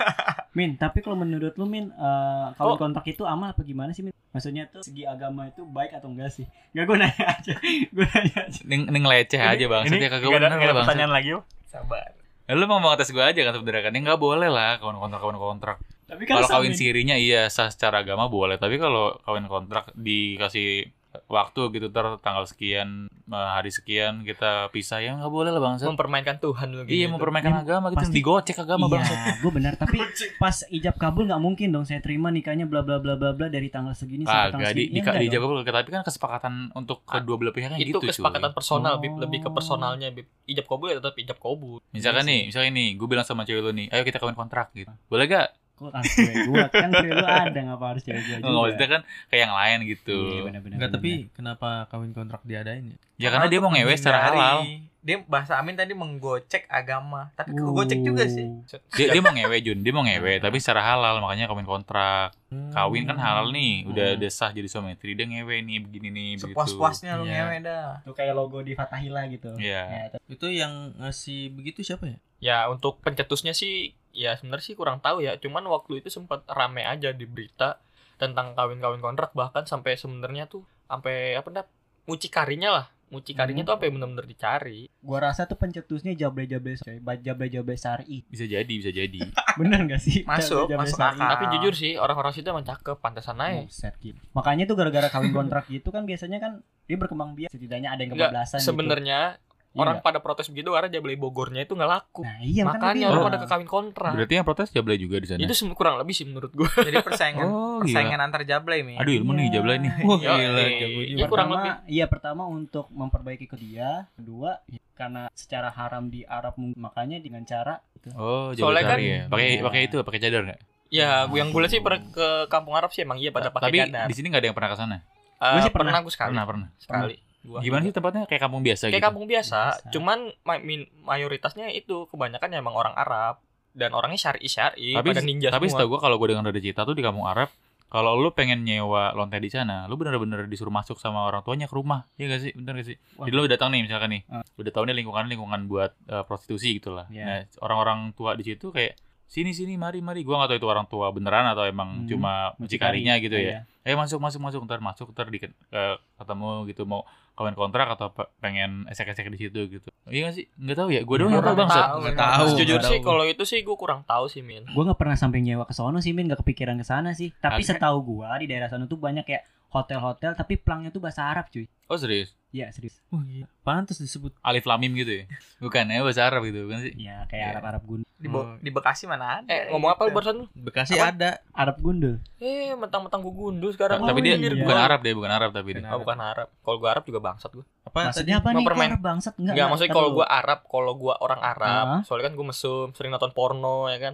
Min, tapi kalau menurut lu Min, eh, kawin Oh. kontrak itu amal apa gimana sih Min? Maksudnya tuh segi agama itu baik atau enggak sih? Enggak gue nanya aja. gue nanya aja. Ning ning leceh aja bang. Ini kagak lah bang. pertanyaan lagi yuk. Sabar. Ya, lu mau ngetes gue aja kan sebenarnya kan? Ya nggak boleh lah kawin kontrak kawin kontrak. Tapi kan Kalau kawin sirinya iya sah secara agama boleh. Tapi kalau kawin kontrak dikasih waktu gitu ter tanggal sekian eh, hari sekian kita pisah ya nggak boleh lah bang. mempermainkan Tuhan lu Iya gitu. mempermainkan Min, agama gitu pasti- digocek agama bang. Iya, gue benar. Tapi pas ijab kabul nggak mungkin dong saya terima nikahnya bla bla bla bla bla dari tanggal segini sampai tanggal di, segini. di, Ya, di dong. Jawa tapi kan kesepakatan untuk kedua belah pihak kan itu gitu kesepakatan cuy. personal, Oh. Lebih ke personalnya, Bib. Ijab kabul ya tetap ijab kabul. Misalkan Iya nih, misalnya nih, gue bilang sama cewek lu nih, ayo kita kawin kontrak gitu. Boleh gak? Kok harus cewek gue kan cewek lu ada ngapa harus cewek gue juga? Nggak maksudnya kan kayak yang lain gitu. Iya. Enggak, tapi kenapa kawin kontrak diadain ya? Ya karena dia mau ngewe secara halal. Dia bahasa Amin tadi menggocek agama, tapi kegocek juga sih. Dia, dia mau ngewe Jun, dia mau ngewe tapi secara halal makanya kawin kontrak. Kawin kan halal nih, udah udah sah jadi suami istri dia ngewe nih begini nih begitu. Sepuas-puasnya lu Iya. ngewe dah. Tuh kayak logo di Fatahila gitu. Iya. Ya, tapi Itu yang ngasih begitu siapa ya? Ya, untuk pencetusnya sih ya sebenarnya sih kurang tahu ya. Cuman waktu itu sempat rame aja di berita tentang kawin-kawin kontrak bahkan sampai sebenarnya tuh sampai apa dah mucikarinya lah. Mucikarinya tuh sampai bener-bener dicari. gua rasa tuh pencetusnya jablay-jablay coy, jablay-jablay syar'i. Bisa jadi, bisa jadi. Bener gak sih? Masuk, Jablay-jablay masuk syar'i. akal. Tapi jujur sih orang-orang situ emang cakep, pantesan aja. Buset, gila. Makanya tuh gara-gara kawin kontrak gitu kan biasanya kan dia berkembang biak setidaknya ada yang Enggak, kebablasan gitu. sebenarnya Iya orang nggak? pada protes begitu karena Jablay Bogornya itu nggak laku. Nah, iya Makanya orang pada ke kawin kontrak. Berarti yang protes jablay juga di sana. Itu sem- kurang lebih sih menurut gua. Jadi persaingan Oh, gila. persaingan antar jablay nih. Aduh, ilmu nih jablay nih. Wah, Yo, gila, iya, kurang pertama, lebih. Iya, pertama untuk memperbaiki ke dia, kedua karena secara haram di Arab mungkin- makanya dengan cara itu. Oh, Soalnya kan- ya. Pakai Iya. pakai itu, pakai cadar enggak? Ya, gua yang gue sih pernah ke kampung Arab sih emang iya pada pakai Tapi cadar. di sini nggak ada yang pernah ke sana. Eh, Gua sih pernah, pernah. gue sekali. Pernah, pernah. Sekali. Gua. Gimana sih tempatnya kayak kampung biasa Kayak gitu? kampung biasa, Biasa. cuman mayoritasnya itu kebanyakan ya emang orang Arab dan orangnya syari syari tapi pada ninja tapi semua. setahu gua kalau gua dengar dari cerita tuh di kampung Arab kalau lu pengen nyewa lonte di sana lu bener-bener disuruh masuk sama orang tuanya ke rumah iya gak sih bener gak sih Wah. jadi lu datang nih misalkan nih Ah. udah tahu nih lingkungan lingkungan buat eh, prostitusi gitulah Iya. nah orang-orang tua di situ kayak sini sini mari mari. Gua gak tahu itu orang tua beneran atau emang Hmm, cuma mucikarinya gitu ya. Iya. eh masuk masuk masuk ntar masuk ntar di eh, ketemu gitu mau kawin kontrak atau pe- pengen esek-esek di situ gitu. Iya gak sih? Nggak tahu ya. Gua doang yang tahu bang. Nggak tahu, Jujur nggak sih kalau itu sih gue kurang tahu sih Min. Gue nggak pernah sampai nyewa ke sono sih, Min. Nggak kepikiran ke sana sih. Tapi Agak- setahu gua di daerah sana tuh banyak kayak hotel-hotel tapi pelangnya tuh bahasa Arab cuy. oh serius Iya serius. Wah, gila. Pantes disebut alif lamim gitu ya bukan ya bahasa Arab gitu bukan sih Iya kayak Iya. Arab-Arab gundul. Di, Bo- di Bekasi mana ada? Eh ngomong apa lu barusan lu? Bekasi Apa? ada. Arab gundul. Eh mentang-mentang gue gundul sekarang. tapi Oh, dia iya. bukan Arab deh bukan Arab tapi dia Oh, bukan Arab. Kalau gue Arab juga bangsat gue. Apa Maksudnya apa nih? Kok mempermain- Arab bangsat enggak? Enggak, maksudnya kalau gue Arab, kalau gue orang Arab, Ah. soalnya kan gue mesum, sering nonton porno ya kan.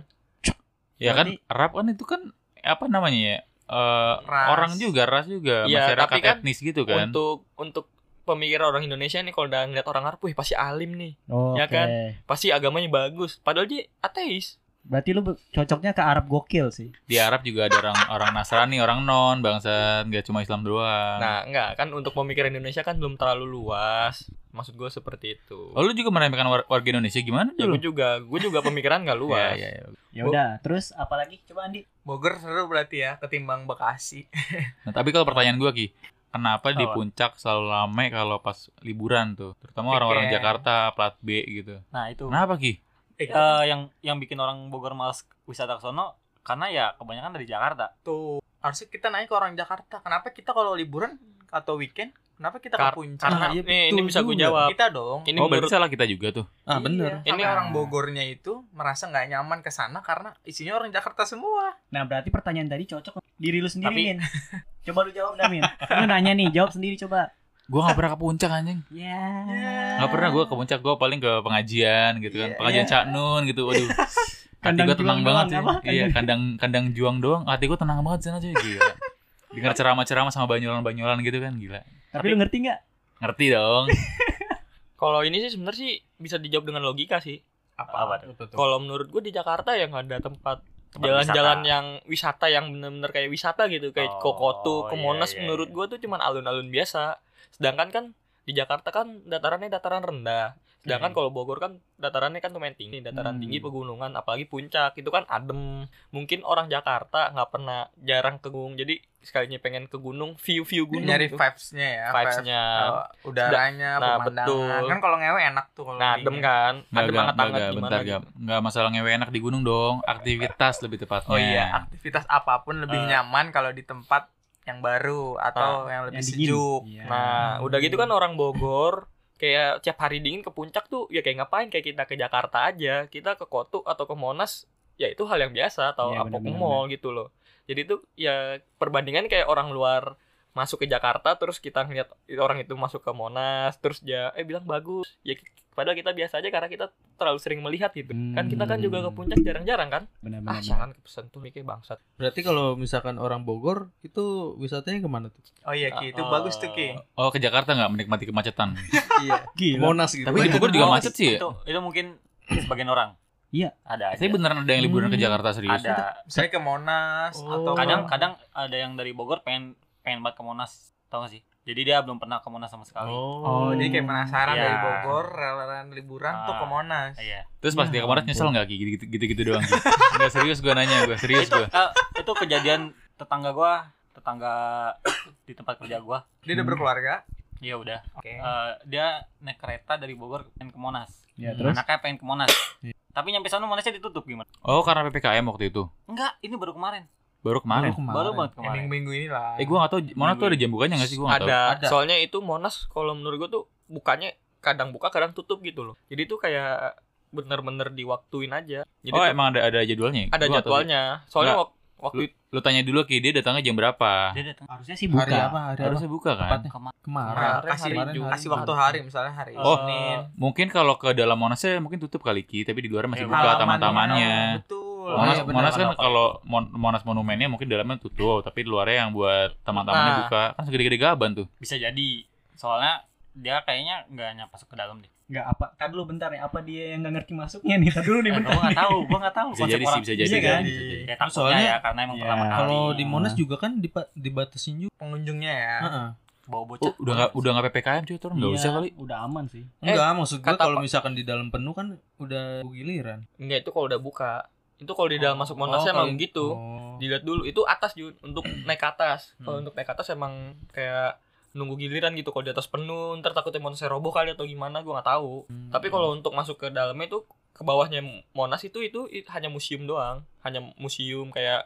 ya kan Arab kan itu kan apa namanya ya Eh, Ras. orang juga ras juga Iya, masyarakat tapi kan etnis gitu kan Untuk untuk pemikiran orang Indonesia nih kalau udah ngeliat orang Arab, wih pasti alim nih. Oh, Ya kan? Pasti agamanya bagus. Padahal dia ateis. Berarti lu cocoknya ke Arab gokil sih. di Arab juga ada orang orang Nasrani orang non bangsa nggak cuma Islam doang Nah, enggak kan untuk pemikiran Indonesia kan belum terlalu luas. Maksud gue seperti itu. oh, lu juga meremehkan war- warga Indonesia gimana Ya dulu gue juga, gue juga pemikiran nggak luas. ya, ya, ya. Ya udah, terus apalagi coba Andi? Bogor seru berarti ya ketimbang Bekasi. Nah, tapi kalau pertanyaan gua Ki kenapa di Apa? puncak selalu ramai kalau pas liburan tuh terutama orang-orang. Jakarta plat B gitu Nah itu kenapa Ki Eh, Eh, yang yang bikin orang Bogor malas wisata ke sono karena ya kebanyakan dari Jakarta. tuh harusnya kita nanya ke orang Jakarta kenapa kita kalau liburan atau weekend Kenapa kita Kar- ke puncak? karena Ah, iya, nih, ini bisa gue jawab. kita dong. Ini oh berarti menurut salah kita juga tuh. Ah bener. Iya, Ini- sampai orang Bogornya itu merasa nggak nyaman ke sana karena isinya orang Jakarta semua. Nah, berarti pertanyaan tadi cocok diri lu sendiri, Tapi- Min. Coba lu jawab, Damin. Lu nanya nih, jawab sendiri coba. Gue gak pernah ke puncak anjing. Ya. Gak pernah gue ke puncak, gue paling ke pengajian gitu kan. Iya. Pengajian Cak Nun gitu. Waduh. Hati Kandang gue tenang juang banget sih. apa? Iya, kandang kandang juang doang. Hati gue tenang banget sana cuy, gila. Dengar ceramah-ceramah sama banyolan-banyolan gitu kan, gila. Tapi, lu ngerti nggak? Ngerti dong. Kalau ini sih sebenarnya sih bisa dijawab dengan logika sih. Apa tuh? Kalau menurut gue di Jakarta ya nggak ada tempat jalan-jalan yang wisata yang bener-bener kayak wisata gitu kayak Oh, ke Kotu, ke iya, Monas iya, menurut iya. gue tuh cuman alun-alun biasa. Sedangkan kan di Jakarta kan datarannya dataran rendah. Sedangkan Hmm. kalau Bogor kan datarannya kan lumayan tinggi, dataran Hmm. tinggi pegunungan, apalagi puncak itu kan adem. Mungkin orang Jakarta nggak pernah jarang ke gunung, jadi sekalinya pengen ke gunung, view-view gunung Nyari gitu. vibes-nya ya. Vibes-nya. vibes, uh, udaranya, Nah, pemandangan. betul. Kan kalau ngewe enak tuh kalau Nah, di- adem kan, Nggak, adem nggak, hangat-hangat nggak, gimana bentar, gitu. Nggak masalah ngewe enak di gunung dong. Aktivitas lebih tepatnya. Oh iya, aktivitas apa pun lebih Eh. nyaman kalau di tempat yang baru atau yang lebih Yang sejuk. Iya. Nah, udah gitu kan orang Bogor kayak tiap hari dingin ke puncak tuh ya kayak ngapain kayak kita ke Jakarta aja. Kita ke Kotu atau ke Monas ya itu hal yang biasa atau Iya, apa ke mall gitu loh. Jadi tuh ya perbandingan kayak orang luar masuk ke Jakarta terus kita ngeliat orang itu masuk ke Monas terus dia eh bilang bagus. Ya padahal kita biasa aja karena kita terlalu sering melihat gitu. Kan kita kan juga ke puncak jarang-jarang kan. Ah, Benar-benar. jangan kepesan tuh kayak bangsat. Berarti kalau misalkan orang Bogor itu wisatanya ke mana tuh? Oh iya Ki, itu Oh. bagus tuh Ki. Oh ke Jakarta nggak menikmati kemacetan. iya. Gila. Monas gitu. Tapi di Bogor juga Oh, macet sih ya. Itu, itu mungkin sebagian orang. Iya. Ada aja. Tapi beneran ada yang liburan ke Hmm. Jakarta serius? Ada. Saya ke Monas Oh. atau Kadang-kadang ada yang dari Bogor pengen pengen banget ke Monas, tau gak sih? Jadi dia belum pernah ke Monas sama sekali. Oh, jadi kayak penasaran Iya. dari Bogor, rela-relaan liburan tuh ke Ah. Monas. Iya. Terus pas Ya dia kemarin ampun. nyesel nggak Ki? gitu gitu doang. Ki? Nggak serius gue nanya gue serius itu gue. eh, itu kejadian tetangga gua, tetangga di tempat kerja gua. Dia udah berkeluarga. Iya udah. Oke. Eh, dia naik kereta dari Bogor pengen ke Monas. Ya, terus Anaknya pengen ke Monas. Iya. Tapi nyampe sana Monasnya ditutup gimana? Oh karena ppkm waktu itu. Enggak, ini baru kemarin. Baru kemarin. Baru banget Ya, kemarin. minggu-minggu ini lah. Eh gue nggak tahu mana tuh ada jam bukanya nggak sih gue nggak tahu. ada. Ada. Soalnya itu Monas kalau menurut gua tuh bukanya kadang buka kadang tutup gitu loh. Jadi tuh kayak bener-bener diwaktuin aja. Jadi Oh tuh emang ada ada jadwalnya? ada Gua jadwalnya. Soalnya Nggak. waktu itu Lu tanya dulu Ki dia datangnya jam berapa? Dia datang. harusnya sih Hari buka. apa? Hari apa? Harusnya buka kan? Tepatnya kemarin. Kemarin kasih, hari Jumat. kasih waktu hari misalnya hari Oh. Senin. Mungkin kalau ke dalam Monasnya mungkin tutup kali Ki, tapi di luar masih Iya, buka taman-tamannya. Betul. Oh, Monas, iya, benar, Monas kan kalau Mon- Monas monumennya mungkin dalamnya tutup, tapi di luarnya yang buat taman-tamannya Nah. buka. Kan segede-gede gaban tuh. Bisa jadi. Soalnya dia kayaknya nggak nyapa masuk ke dalam deh. Enggak apa? Tadi dulu bentar nih, apa dia yang nggak ngerti masuknya nih? Tadi dulu nih Eh, bentar. gua nggak tahu, gua nggak tahu. Bisa jadi sih, bisa jadi Iya kan. kan? Bisa jadi. Ya Soalnya- ya karena emang Iya. pertama kali. Kalau di Iya. Monas juga kan dibatasin juga. pengunjungnya ya. Heeh. bawa Oh, bocah. udah nggak udah nggak ppkm cuy, turun nggak Iya, usah kali. Udah aman sih. Enggak, maksud gue kalau misalkan di dalam penuh kan udah giliran. enggak itu kalau udah buka. Itu kalau di dalam masuk Monas Oh, emang kalau- gitu. Oh. Dilihat dulu itu atas Jun untuk naik ke atas. Kalau Hmm. untuk naik ke atas emang kayak nunggu giliran gitu kalau di atas penuh ntar takutnya Monasnya roboh kali atau gimana gua nggak tahu Hmm. tapi kalau untuk masuk ke dalamnya itu ke bawahnya Monas itu itu, i- hanya museum doang hanya museum kayak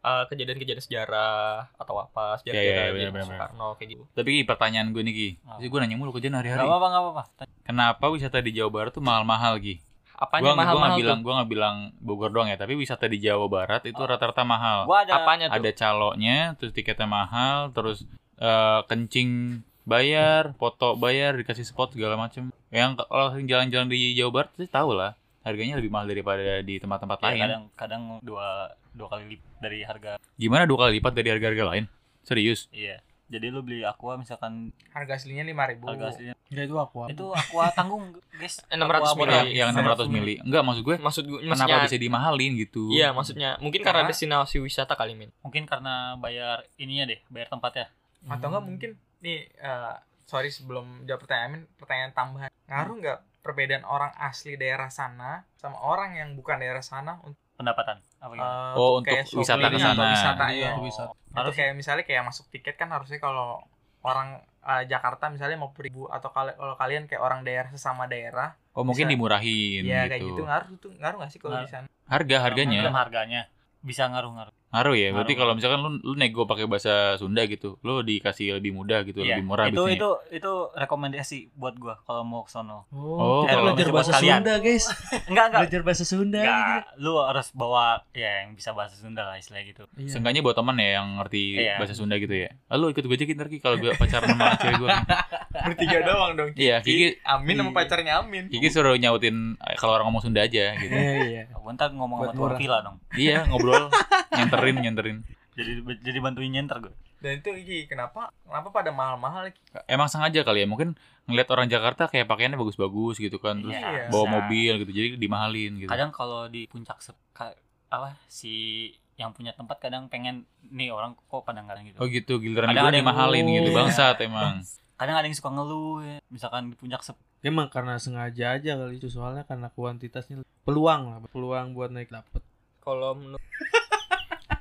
uh, kejadian-kejadian sejarah atau apa sejarah gitu, benar, benar. Soekarno kayak gitu Tapi Ki, pertanyaan gue nih Ki. Oh. Gue nanya mulu kerjaan hari-hari. Gak apa-apa, gak apa-apa. Kenapa wisata di Jawa Barat tuh mahal-mahal Ki? Apanya Gua gua mahal-mahal nggak tuh bilang gua nggak bilang Bogor doang ya, tapi wisata di Jawa Barat itu rata-rata mahal. Gua ada apanya tuh ada caloknya, terus tiketnya mahal, terus eh, kencing bayar, foto bayar, dikasih spot segala macem. Yang kalau sering jalan-jalan di Jawa Barat sih tahu lah, harganya lebih mahal daripada di tempat-tempat ya, lain. kadang kadang dua dua kali lipat dari harga. Gimana dua kali lipat dari harga-harga lain? Serius? Iya. Jadi lu beli aqua misalkan Harga aslinya 5000 harga aslinya Enggak itu aku. itu aqua tanggung guys. 600 Aqua mili. Yang, yang 600 mili. Enggak, maksud gue maksud gue kenapa maksudnya bisa dimahalin gitu? iya maksudnya mungkin karena Karena- destinasi wisata kali min Mungkin karena bayar ininya deh, bayar tempatnya. atau enggak mungkin nih eh, sorry sebelum jawab pertanyaan Amin, pertanyaan tambahan ngaruh nggak perbedaan orang asli daerah sana sama orang yang bukan daerah sana untuk Pendapatan. Apa gitu? eh, Oh, untuk kayak wisata ke sana. wisata ya. untuk wisata. Harus- kayak misalnya kayak masuk tiket kan harusnya kalau orang eh, Jakarta misalnya mau ribu atau kali, kalau kalian kayak orang daerah sesama daerah Oh, mungkin Bisa. dimurahin ya gitu. kayak gitu ngaruh tuh ngaruh nggak sih kalau Ngaruh. di sana Harga harganya. Dalam harganya bisa ngaruh-ngaruh. Ngaruh ya. Berarti Ngaruh. kalau misalkan lu lu nego pakai bahasa Sunda gitu, lu dikasih lebih mudah gitu, Iya. lebih murah itu itu itu rekomendasi buat gua kalau mau ke sono. Oh, kita kalau belajar bahasa sekalian. Sunda, guys. Enggak enggak. Belajar bahasa Sunda. gitu. Enggak, lu harus bawa ya yang bisa bahasa Sunda lah istilah gitu. Iya. Seenggaknya buat teman ya yang ngerti Iya. bahasa Sunda gitu ya. Lalu ikut gue aja ntar Ki kalau gue pacaran sama cewek gue. Bertiga doang dong. Iya, Kiki Amin sama pacarnya Amin. Kiki suruh nyautin eh, kalau orang ngomong Sunda aja gitu. Iya, iya. Gua ntar ngomong sama tuan murah. villa dong. iya, ngobrol, nyenterin, nyenterin. Jadi jadi bantuin nyenter gue. Dan itu Iki, kenapa kenapa pada mahal-mahal Iki? Emang sengaja kali ya, mungkin ngeliat orang Jakarta kayak pakaiannya bagus-bagus gitu kan, terus Iya. bawa bisa. mobil gitu, jadi dimahalin gitu. Kadang kalau di puncak sep, ka- apa si yang punya tempat kadang pengen nih orang kok pada nggak gitu. Oh gitu, giliran Kadang gue ada yang- dimahalin gitu, Iya. bangsat emang. Kadang ada yang suka ngeluh ya. Misalkan di puncak sep, Emang karena sengaja aja kali itu soalnya karena kuantitasnya peluang lah, peluang buat naik dapet. Kalau menurut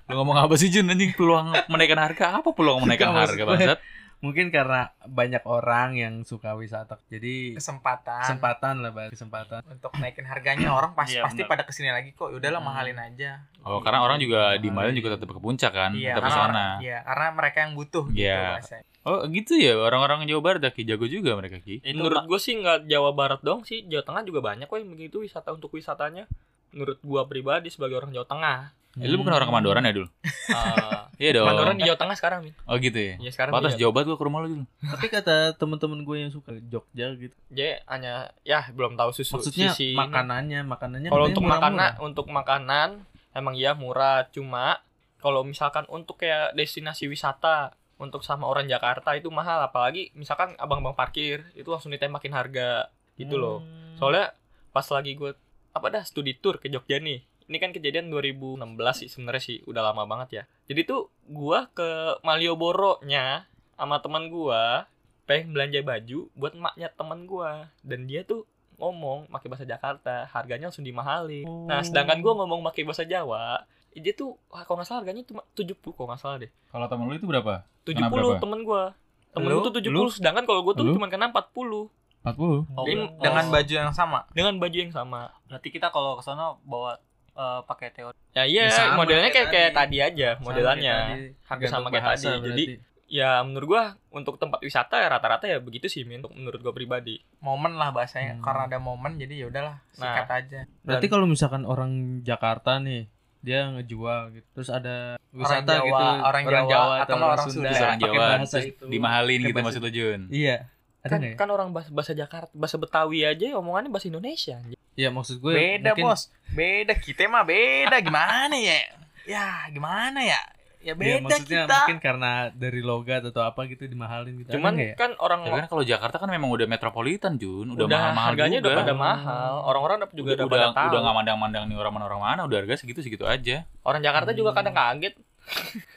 Lu ngomong apa sih Jun anjing peluang menaikkan harga? Apa peluang menaikkan Nggak, harga gue- bangsat? Mungkin karena banyak orang yang suka wisata. Jadi Kesempatan kesempatan lah, Bang. kesempatan. untuk naikin harganya orang pas, Iya, pasti pada ke sini lagi kok. Yaudahlah Hmm. mahalin aja. Oh, karena orang juga di Malang juga tetap ke puncak kan, Iya, tetap ke karena sana. Iya, karena mereka yang butuh gitu Iya. Oh, gitu ya orang-orang Jawa Barat ya, Ki jago juga mereka Ki. itu menurut gue sih nggak Jawa Barat dong sih Jawa Tengah juga banyak kok yang begitu wisata untuk wisatanya menurut gua pribadi sebagai orang Jawa Tengah Eh, lu bukan orang Kemandoran ya dulu? Eh, Iya dong. Mandoran di Jawa Tengah sekarang Min. Oh gitu ya. ya sekarang Pantas di Jawa Barat gua ke rumah lu dulu. Tapi kata temen-temen gue yang suka Jogja gitu. Jadi hanya ya belum tahu susu Maksudnya sisi ini. makanannya, makanannya kalau untuk murah-murah. makanan untuk makanan emang iya murah cuma kalau misalkan untuk kayak destinasi wisata untuk sama orang Jakarta itu mahal apalagi misalkan abang-abang parkir itu langsung ditembakin harga gitu loh Hmm. soalnya pas lagi gue apa dah studi tour ke Jogja nih ini kan kejadian 2016 sih sebenarnya sih udah lama banget ya jadi tuh gua ke Malioboro nya sama teman gua pengen belanja baju buat emaknya teman gua dan dia tuh ngomong pakai bahasa Jakarta harganya langsung dimahalin nah sedangkan gua ngomong pakai bahasa Jawa dia tuh kalau nggak salah harganya cuma 70 kalau nggak salah deh Kalau temen lu itu berapa? 70 Kenapa berapa? temen gua temen Lu? gua tuh 70 Lu? sedangkan kalau gua tuh Lu? cuma kena 40 40. Oh, Jadi, oh, Dengan baju yang sama. dengan baju yang sama berarti kita kalau ke sono bawa eh, pakai teori. Ya iya, Ya, sama modelnya kayak kayak kayak tadi aja, Sama modelannya. tadi. Hampir sama kayak tadi. Jadi berarti. ya menurut gua untuk tempat wisata ya rata-rata ya begitu sih Min, menurut gua pribadi. Momen lah bahasanya. Hmm. Karena ada momen jadi ya udahlah sikat aja. Berarti kalau misalkan orang Jakarta nih dia ngejual gitu. Terus ada wisata Jawa, gitu, orang Jawa, atau atau orang Sunda. Terus orang pakai Jawa bahasa terus itu. dimahalin gitu maksud lu Jun. Iya. Ada Kan, ya? kan orang bahasa, bahasa Jakarta, bahasa Betawi aja omongannya bahasa Indonesia. Iya maksud gue beda mungkin- bos. Beda kita mah beda gimana ya? Ya gimana ya? Ya Iya, beda maksudnya kita. mungkin karena dari logat atau apa gitu dimahalin gitu. Cuman ya? kan orang Tapi kan kalau Jakarta kan memang udah metropolitan Jun, udah, udah, mahal-mahal harganya juga. udah pada mahal. Orang-orang udah juga udah udah, udah, pada tahu. udah nggak mandang-mandang nih orang mana orang mana, udah harga segitu-segitu aja. Orang Jakarta juga Hmm. kadang kaget.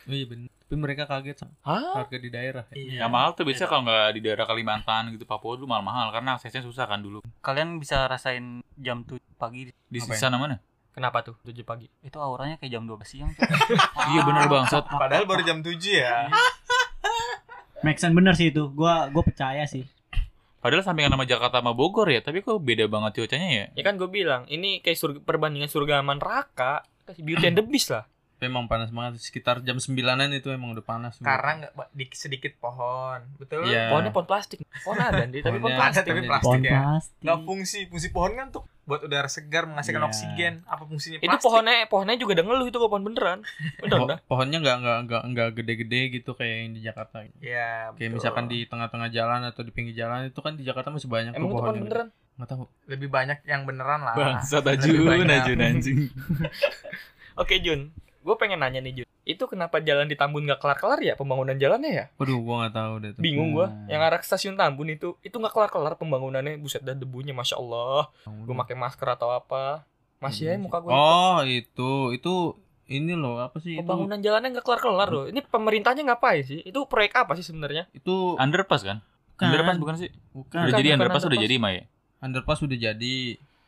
Oh, iya benar. Tapi mereka kaget sama Hah? harga di daerah. ya. Iya. Yang mahal tuh biasanya kalau nggak di daerah Kalimantan gitu Papua dulu mahal-mahal karena aksesnya susah kan dulu. Kalian bisa rasain jam 7 pagi Di Apa ya? sana mana? Kenapa tuh 7 pagi? itu auranya kayak jam 12 siang. Iya bener bangsat. Padahal baru jam 7 ya. Make sense bener sih itu. Gua gua percaya sih. Padahal sampingan sama Jakarta sama Bogor ya, tapi kok beda banget cuacanya ya? Ya kan gue bilang, ini kayak surga, perbandingan surga sama neraka. Kasih beauty and the beast lah. Tapi emang panas banget sekitar jam 9-an itu emang udah panas. Karena nggak di sedikit pohon. Betul? Iya. Pohonnya pohon plastik. Pohon ada, Andi, tapi pohon plastik. Ada tapi plastik Pohon ya. plastik. Nggak fungsi. Fungsi pohon kan untuk buat udara segar, menghasilkan Iya. oksigen. Apa fungsinya Itu plastik? pohonnya pohonnya juga udah ngeluh itu pohon beneran. Udah, Po- udah. pohonnya nggak nggak nggak nggak gede-gede gitu kayak yang di Jakarta. Ya, Kayak betul. misalkan di tengah-tengah jalan atau di pinggir jalan itu kan di Jakarta masih banyak Emang itu tuh pohon pohon beneran? Nggak tahu. lebih banyak yang beneran lah. Bangsat Lebih Ajun, banyak. Ajun anjing. Oke Jun, gue pengen nanya nih Jun. Itu kenapa jalan di Tambun nggak kelar-kelar ya pembangunan jalannya ya? Waduh, gua nggak tahu deh. tuh. Bingung gua. Hmm. Yang arah ke stasiun Tambun itu, itu nggak kelar-kelar pembangunannya. Buset dah debunya, masya Allah. Gue pakai masker atau apa? Masih aja muka gue. Oh, itu itu ini loh apa sih itu? Pembangunan jalannya nggak kelar-kelar loh. Ini pemerintahnya ngapain sih? Itu proyek apa sih sebenarnya? Itu Underpass kan? Bukan. Underpass bukan sih? bukan. Udah Bukan, jadi bukan underpass udah underpass. jadi Maya. underpass udah jadi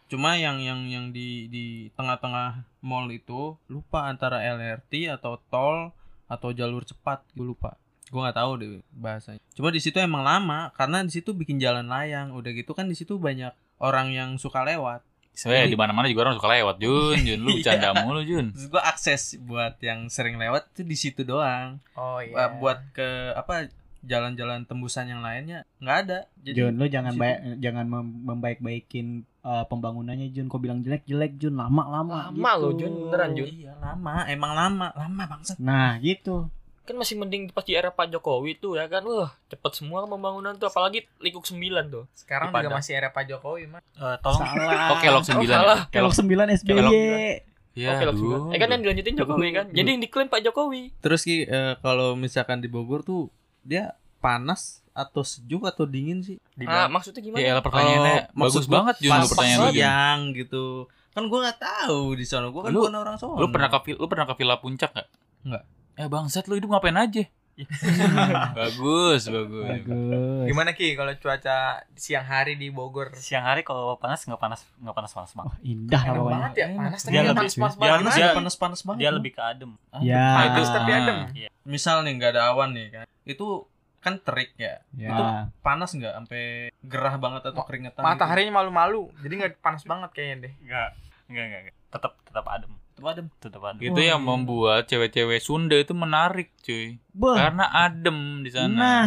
cuma yang yang yang di di tengah-tengah mall itu lupa antara LRT atau tol atau jalur cepat gue lupa gue nggak tahu deh bahasanya cuma di situ emang lama karena di situ bikin jalan layang udah gitu kan di situ banyak orang yang suka lewat Sebenarnya di mana-mana juga orang suka lewat Jun, Jun lu bercanda mulu Jun. Terus gua akses buat yang sering lewat itu di situ doang. Oh iya. buat ke apa jalan-jalan tembusan yang lainnya nggak ada. Jadi Jun, lu jangan baik jangan mem- membaik-baikin uh, pembangunannya Jun. Kok bilang jelek-jelek Jun, lama-lama Lama gitu. loh, Jun, beneran, Jun. Iya lama, emang lama, lama bangsat. Nah, gitu. kan masih mending pas di era Pak Jokowi tuh ya kan wah cepet semua pembangunan tuh apalagi Likuk 9 tuh Sekarang di juga masih era Pak Jokowi mah. Eh, tolong Salah. Oh kelok 9 salah. Kelok 9 SBY. Kelok Oke Ya, aduh. Eh kan yang dilanjutin Jokowi kan jadi yang diklaim Pak Jokowi Terus Ki, eh, kalau misalkan di Bogor tuh dia panas atau sejuk atau dingin sih? ah maksudnya gimana Ya elah pertanyaannya Oh, maksud bagus banget Jun pas lu pertanyaan lu. Siang gitu. Kan gua nggak tahu di sana. Gua kan Lu- bukan orang sono. Lu pernah ke lu pernah ke Villa Puncak gak? Nggak. Eh bangsat lu hidup ngapain aja? bagus, bagus. Bagus. Gimana Ki kalau cuaca siang hari di Bogor? siang hari kalau panas nggak panas nggak panas panas banget. Wah, indah Enak pokoknya. banget ya, panas tapi Dia nggak lebih- panas-panas dia- banget. panas, dia- panas-panas banget. Dia lebih ke adem. Ya. Nah, itu Panas tapi adem. misal nih nggak ada awan nih kan. Itu kan terik ya. Ya. Itu panas nggak sampai gerah banget atau keringetan? Mataharinya malu-malu, jadi nggak panas banget kayaknya deh. Enggak, enggak. enggak. Tetap tetap adem. Adem. Tetap adem. Itu yang membuat cewek-cewek Sunda itu menarik, cuy. Beuh. Karena adem di sana. Nah,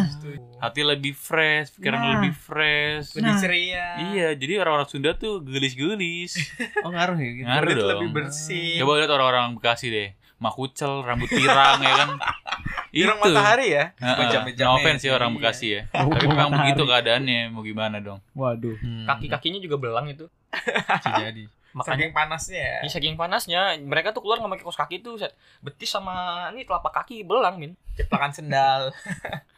Hati lebih fresh, pikiran Nah. lebih fresh. Lebih Nah. ceria. Iya, jadi orang-orang Sunda tuh gelis-gelis. Oh ngaruh ya gitu. Ngaruh dong. lebih bersih. Coba lihat orang-orang Bekasi deh. Makucel, rambut pirang ya kan. Pirang matahari ya. Heeh. No offense ya. ya orang Iya. Bekasi ya. Oh, Tapi memang begitu keadaannya, mau gimana dong. waduh. Hmm, kaki-kakinya juga belang itu bisa jadi. Makanya Saking panasnya ya. Ini saking panasnya mereka tuh keluar nggak pakai kaos kaki tuh set. betis sama ini telapak kaki belang min Ceplakan sendal.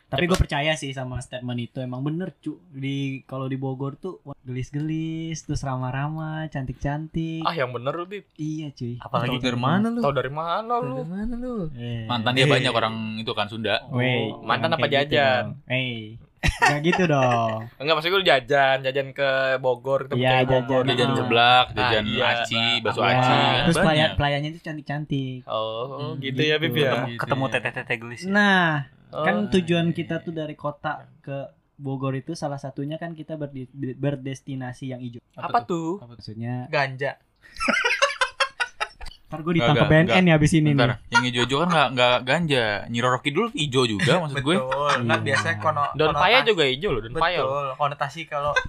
Tapi gue percaya sih sama statement itu emang bener cu di kalau di Bogor tuh gelis-gelis terus ramah-ramah cantik-cantik ah yang bener lu bib iya cuy apalagi Tahu dari mana lu? tau dari mana lu dari mana lu? Eh. Mantan dia banyak orang itu kan Sunda. Wey, mantan apa gitu jajan? Eh, Gak gitu dong. enggak maksud gue jajan jajan ke Bogor ketemu Iya, cewek Bogor jajan. Jajan Ah. seblak, Ah, jajan iya. aci, bakso Ya, aci. kan terus pelayan pelayannya itu cantik-cantik. oh Hmm, gitu, ya bib gitu. ya ketemu, Gitu ketemu ya. tete-tete gelis. ya. Nah, kan Oh. tujuan kita tuh dari kota ke Bogor itu salah satunya kan kita berdi- berdestinasi yang hijau. apa tuh Maksudnya, Ganja. ntar gue ditangkap enggak, BNN ya abis ini nih. Bentar, yang hijau-hijau kan nggak nggak ganja. Nyiroro Kidul hijau juga maksud gue. Betul. Kan Iya. biasanya kono konotasi- paya juga hijau loh daun paya loh. Betul. Konotasi kalau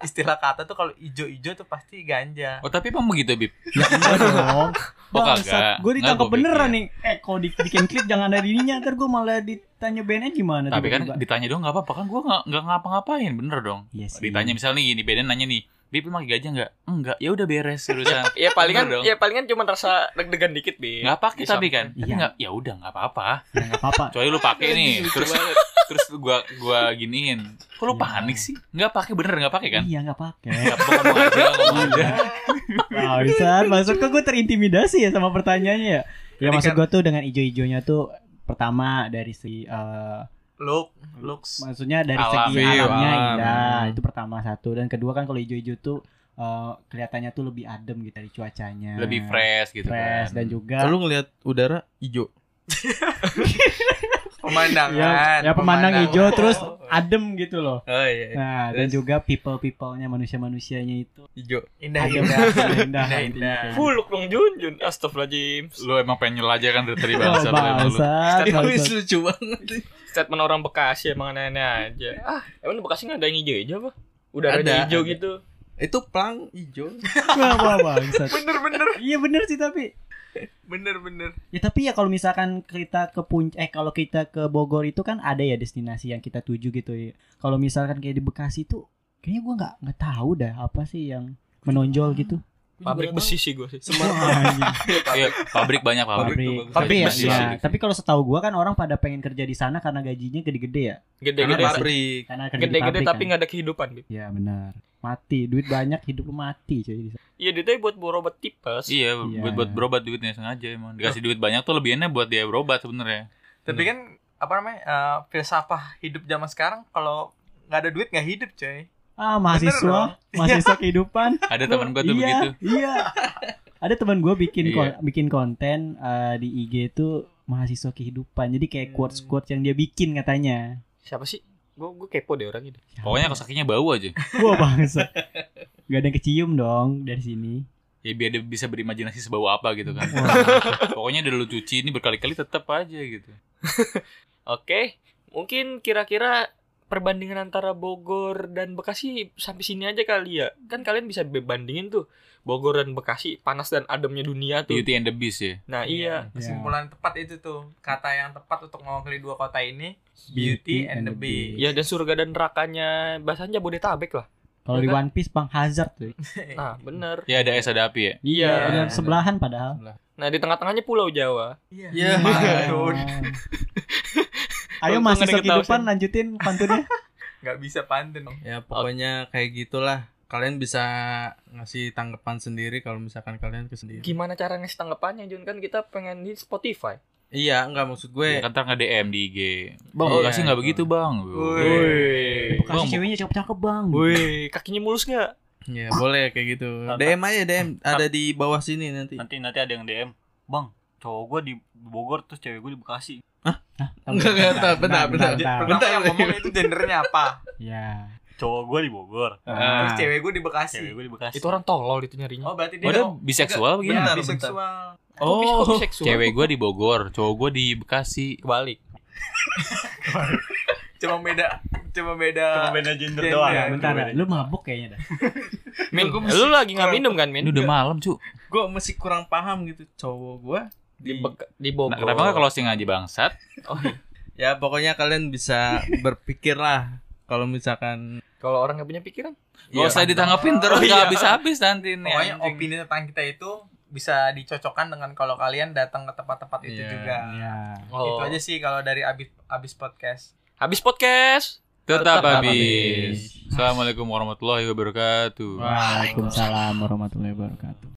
istilah kata tuh kalau ijo-ijo tuh pasti ganja. Oh tapi emang begitu Bib? Ya enggak dong. Oh, kagak. Gue ditangkap beneran pikir. nih. Eh, kalau di, bikin klip jangan ada ininya, ntar gue malah ditanya BNN gimana Tapi kan ditanya dong nggak apa-apa kan gue nggak nggak ngapa-ngapain bener dong. Iya sih. Ditanya misalnya nih gini, Beden nanya nih, Bib lu pakai gajah nggak? Enggak, ya udah beres urusan. ya palingan Bener dong. ya palingan cuma rasa deg-degan dikit bi Nggak pakai tapi kan. Tapi Iya. nggak, ya udah nggak apa-apa. Ya nggak apa-apa. Kecuali lu pakai nih, terus terus gua gua giniin. Kok lu Iya. panik sih? Nggak pakai bener nggak pakai kan? Iya nggak pakai. Nggak apa ngomong aja, ngomong aja. Bisa. Maksud kok gue terintimidasi ya sama pertanyaannya ya. Ya Jadi maksud kan- gue tuh dengan ijo-ijonya tuh pertama dari si eh, Look, looks. maksudnya dari Alam. segi View, alamnya alam. indah Hmm. itu pertama satu dan kedua kan kalau ijo-ijo tuh eh, kelihatannya tuh lebih adem gitu dari cuacanya Lebih fresh gitu fresh kan. dan juga Lalu ngelihat udara hijau. Pemandangan. ya, ya pemandang hijau terus Oh, adem gitu loh Oh iya. nah dan Terus? juga people peoplenya manusia manusianya itu Hijau. Indah adem indah. indah Indah, indah. kayak gitu. Fuluk dong Jun Jun Astagfirullahaladzim Lu emang pengen nyela aja kan dari tadi Oh, bangsat, Tapi lucu banget. Statement orang Bekasi emang aneh-aneh aja Ah emang di Bekasi nggak ada yang hijau-hijau apa? Udaranya Ada, hijau ada. gitu Itu plang hijau. Wah, wah, bangsat. Bener bener iya bener sih tapi bener bener. Ya tapi ya kalau misalkan kita ke puncak eh kalau kita ke Bogor itu kan ada ya destinasi yang kita tuju gitu ya. Kalau misalkan kayak di Bekasi tuh kayaknya gua nggak nggak tahu dah apa sih yang menonjol gitu. Pabrik besi sih gue sih Wah, anjing. Iya, pabrik banyak pabrik. Pabrik. bagus. Tapi ya, Besi, ya, tapi kalau setahu gua kan orang pada pengen kerja di sana karena gajinya gede-gede ya. Karena Gede-gede pabrik. Karena Gede-gede pabrik tapi kan. nggak ada kehidupan Bib. Ya benar. Mati, duit banyak, hidup lu mati cuy. Iya duitnya buat berobat tipes Iya, Iya. buat buat berobat duitnya sengaja emang. Dikasih duit banyak tuh lebihannya buat dia berobat sebenarnya. Tapi kan apa namanya? eh, filsafah hidup zaman sekarang kalau nggak ada duit nggak hidup, coy. Ah, mahasiswa, mahasiswa kehidupan. Ada teman gua tuh iya, begitu. Iya. Ada teman gue bikin Iya. kon- bikin konten eh, di IG itu mahasiswa kehidupan. Jadi kayak Hmm. quotes quotes yang dia bikin katanya. Siapa sih? Gue gue kepo deh orang ini Pokoknya kos kakinya bau aja. Wah bangsa. Gak ada yang kecium dong dari sini. Ya biar dia bisa berimajinasi sebau apa gitu kan. Pokoknya udah lu cuci ini berkali-kali tetap aja gitu. Oke, mungkin kira-kira perbandingan antara Bogor dan Bekasi sampai sini aja kali ya. Kan kalian bisa bandingin tuh Bogor dan Bekasi panas dan ademnya dunia tuh. Beauty and the Beast ya. Nah iya, Kesimpulan tepat itu tuh. Kata yang tepat untuk mewakili dua kota ini Beauty and the Beast. ya dan surga dan nerakanya bahasanya Jabodetabek lah. Kalau di? One Piece Bang Hazard tuh. Nah bener. Ya ada es ada api ya. Iya. Ada sebelahan padahal. Nah di tengah-tengahnya Pulau Jawa. Iya. Ya. Pantun. Ayo ketahuan. kehidupan lanjutin pantunnya. Nggak bisa pantun. Ya pokoknya kayak gitulah. Kalian bisa ngasih tanggapan sendiri kalau misalkan kalian kesendiri. Gimana cara ngasih tanggapannya Jun kan kita pengen di Spotify. Iya, enggak maksud gue. Ya, kan ntar nge-DM di IG. Bang, Iya, Bekasi nggak itu. begitu, Bang. Woi. Bekasi Bang, ceweknya cakep-cakep bang. Woi, kakinya mulus nggak? Ya, boleh kayak gitu. DM aja DM ada di bawah sini nanti. Nanti nanti ada yang DM, "Bang, cowok gua di Bogor terus cewek gua di Bekasi." Enggak enggak bentar, bentar, bentar. bentar. Yang ngomong itu gendernya apa? Ya. Cowok gua di Bogor, Ah. Terus cewek gue di Bekasi. cewek gua di Bekasi. Itu orang tolol itu nyarinya. Oh berarti dia Oh, dia biseksual Enggak, begini? Bentar, Bentar, biseksual. Biseksual? Cewek gua di Bogor, cowok gua di Bekasi. kebalik. Cuma beda cuma beda Cuma beda gender Gender. doang. Ya, Bentar, dah. lu mabuk kayaknya dah. Min, lu lagi nggak minum kan, Min? Udah malam, cu. Gue masih kurang paham gitu cowok gue Di, di Bek- di Nah, Bogor. kenapa nggak closing aja bangsat? ya pokoknya kalian bisa berpikir lah kalau misalkan Kalau orang nggak punya pikiran? Gak usah ditanggapin terus Oh, nggak iya. habis-habis nanti nih. Pokoknya anjing. opini tentang kita itu bisa dicocokkan dengan kalau kalian datang ke tempat-tempat itu Iya. juga. Ya. Oh. Itu aja sih kalau dari abis abis podcast. Habis podcast. Tetap Tetap habis. Assalamualaikum warahmatullahi wabarakatuh. Waalaikumsalam warahmatullahi wabarakatuh.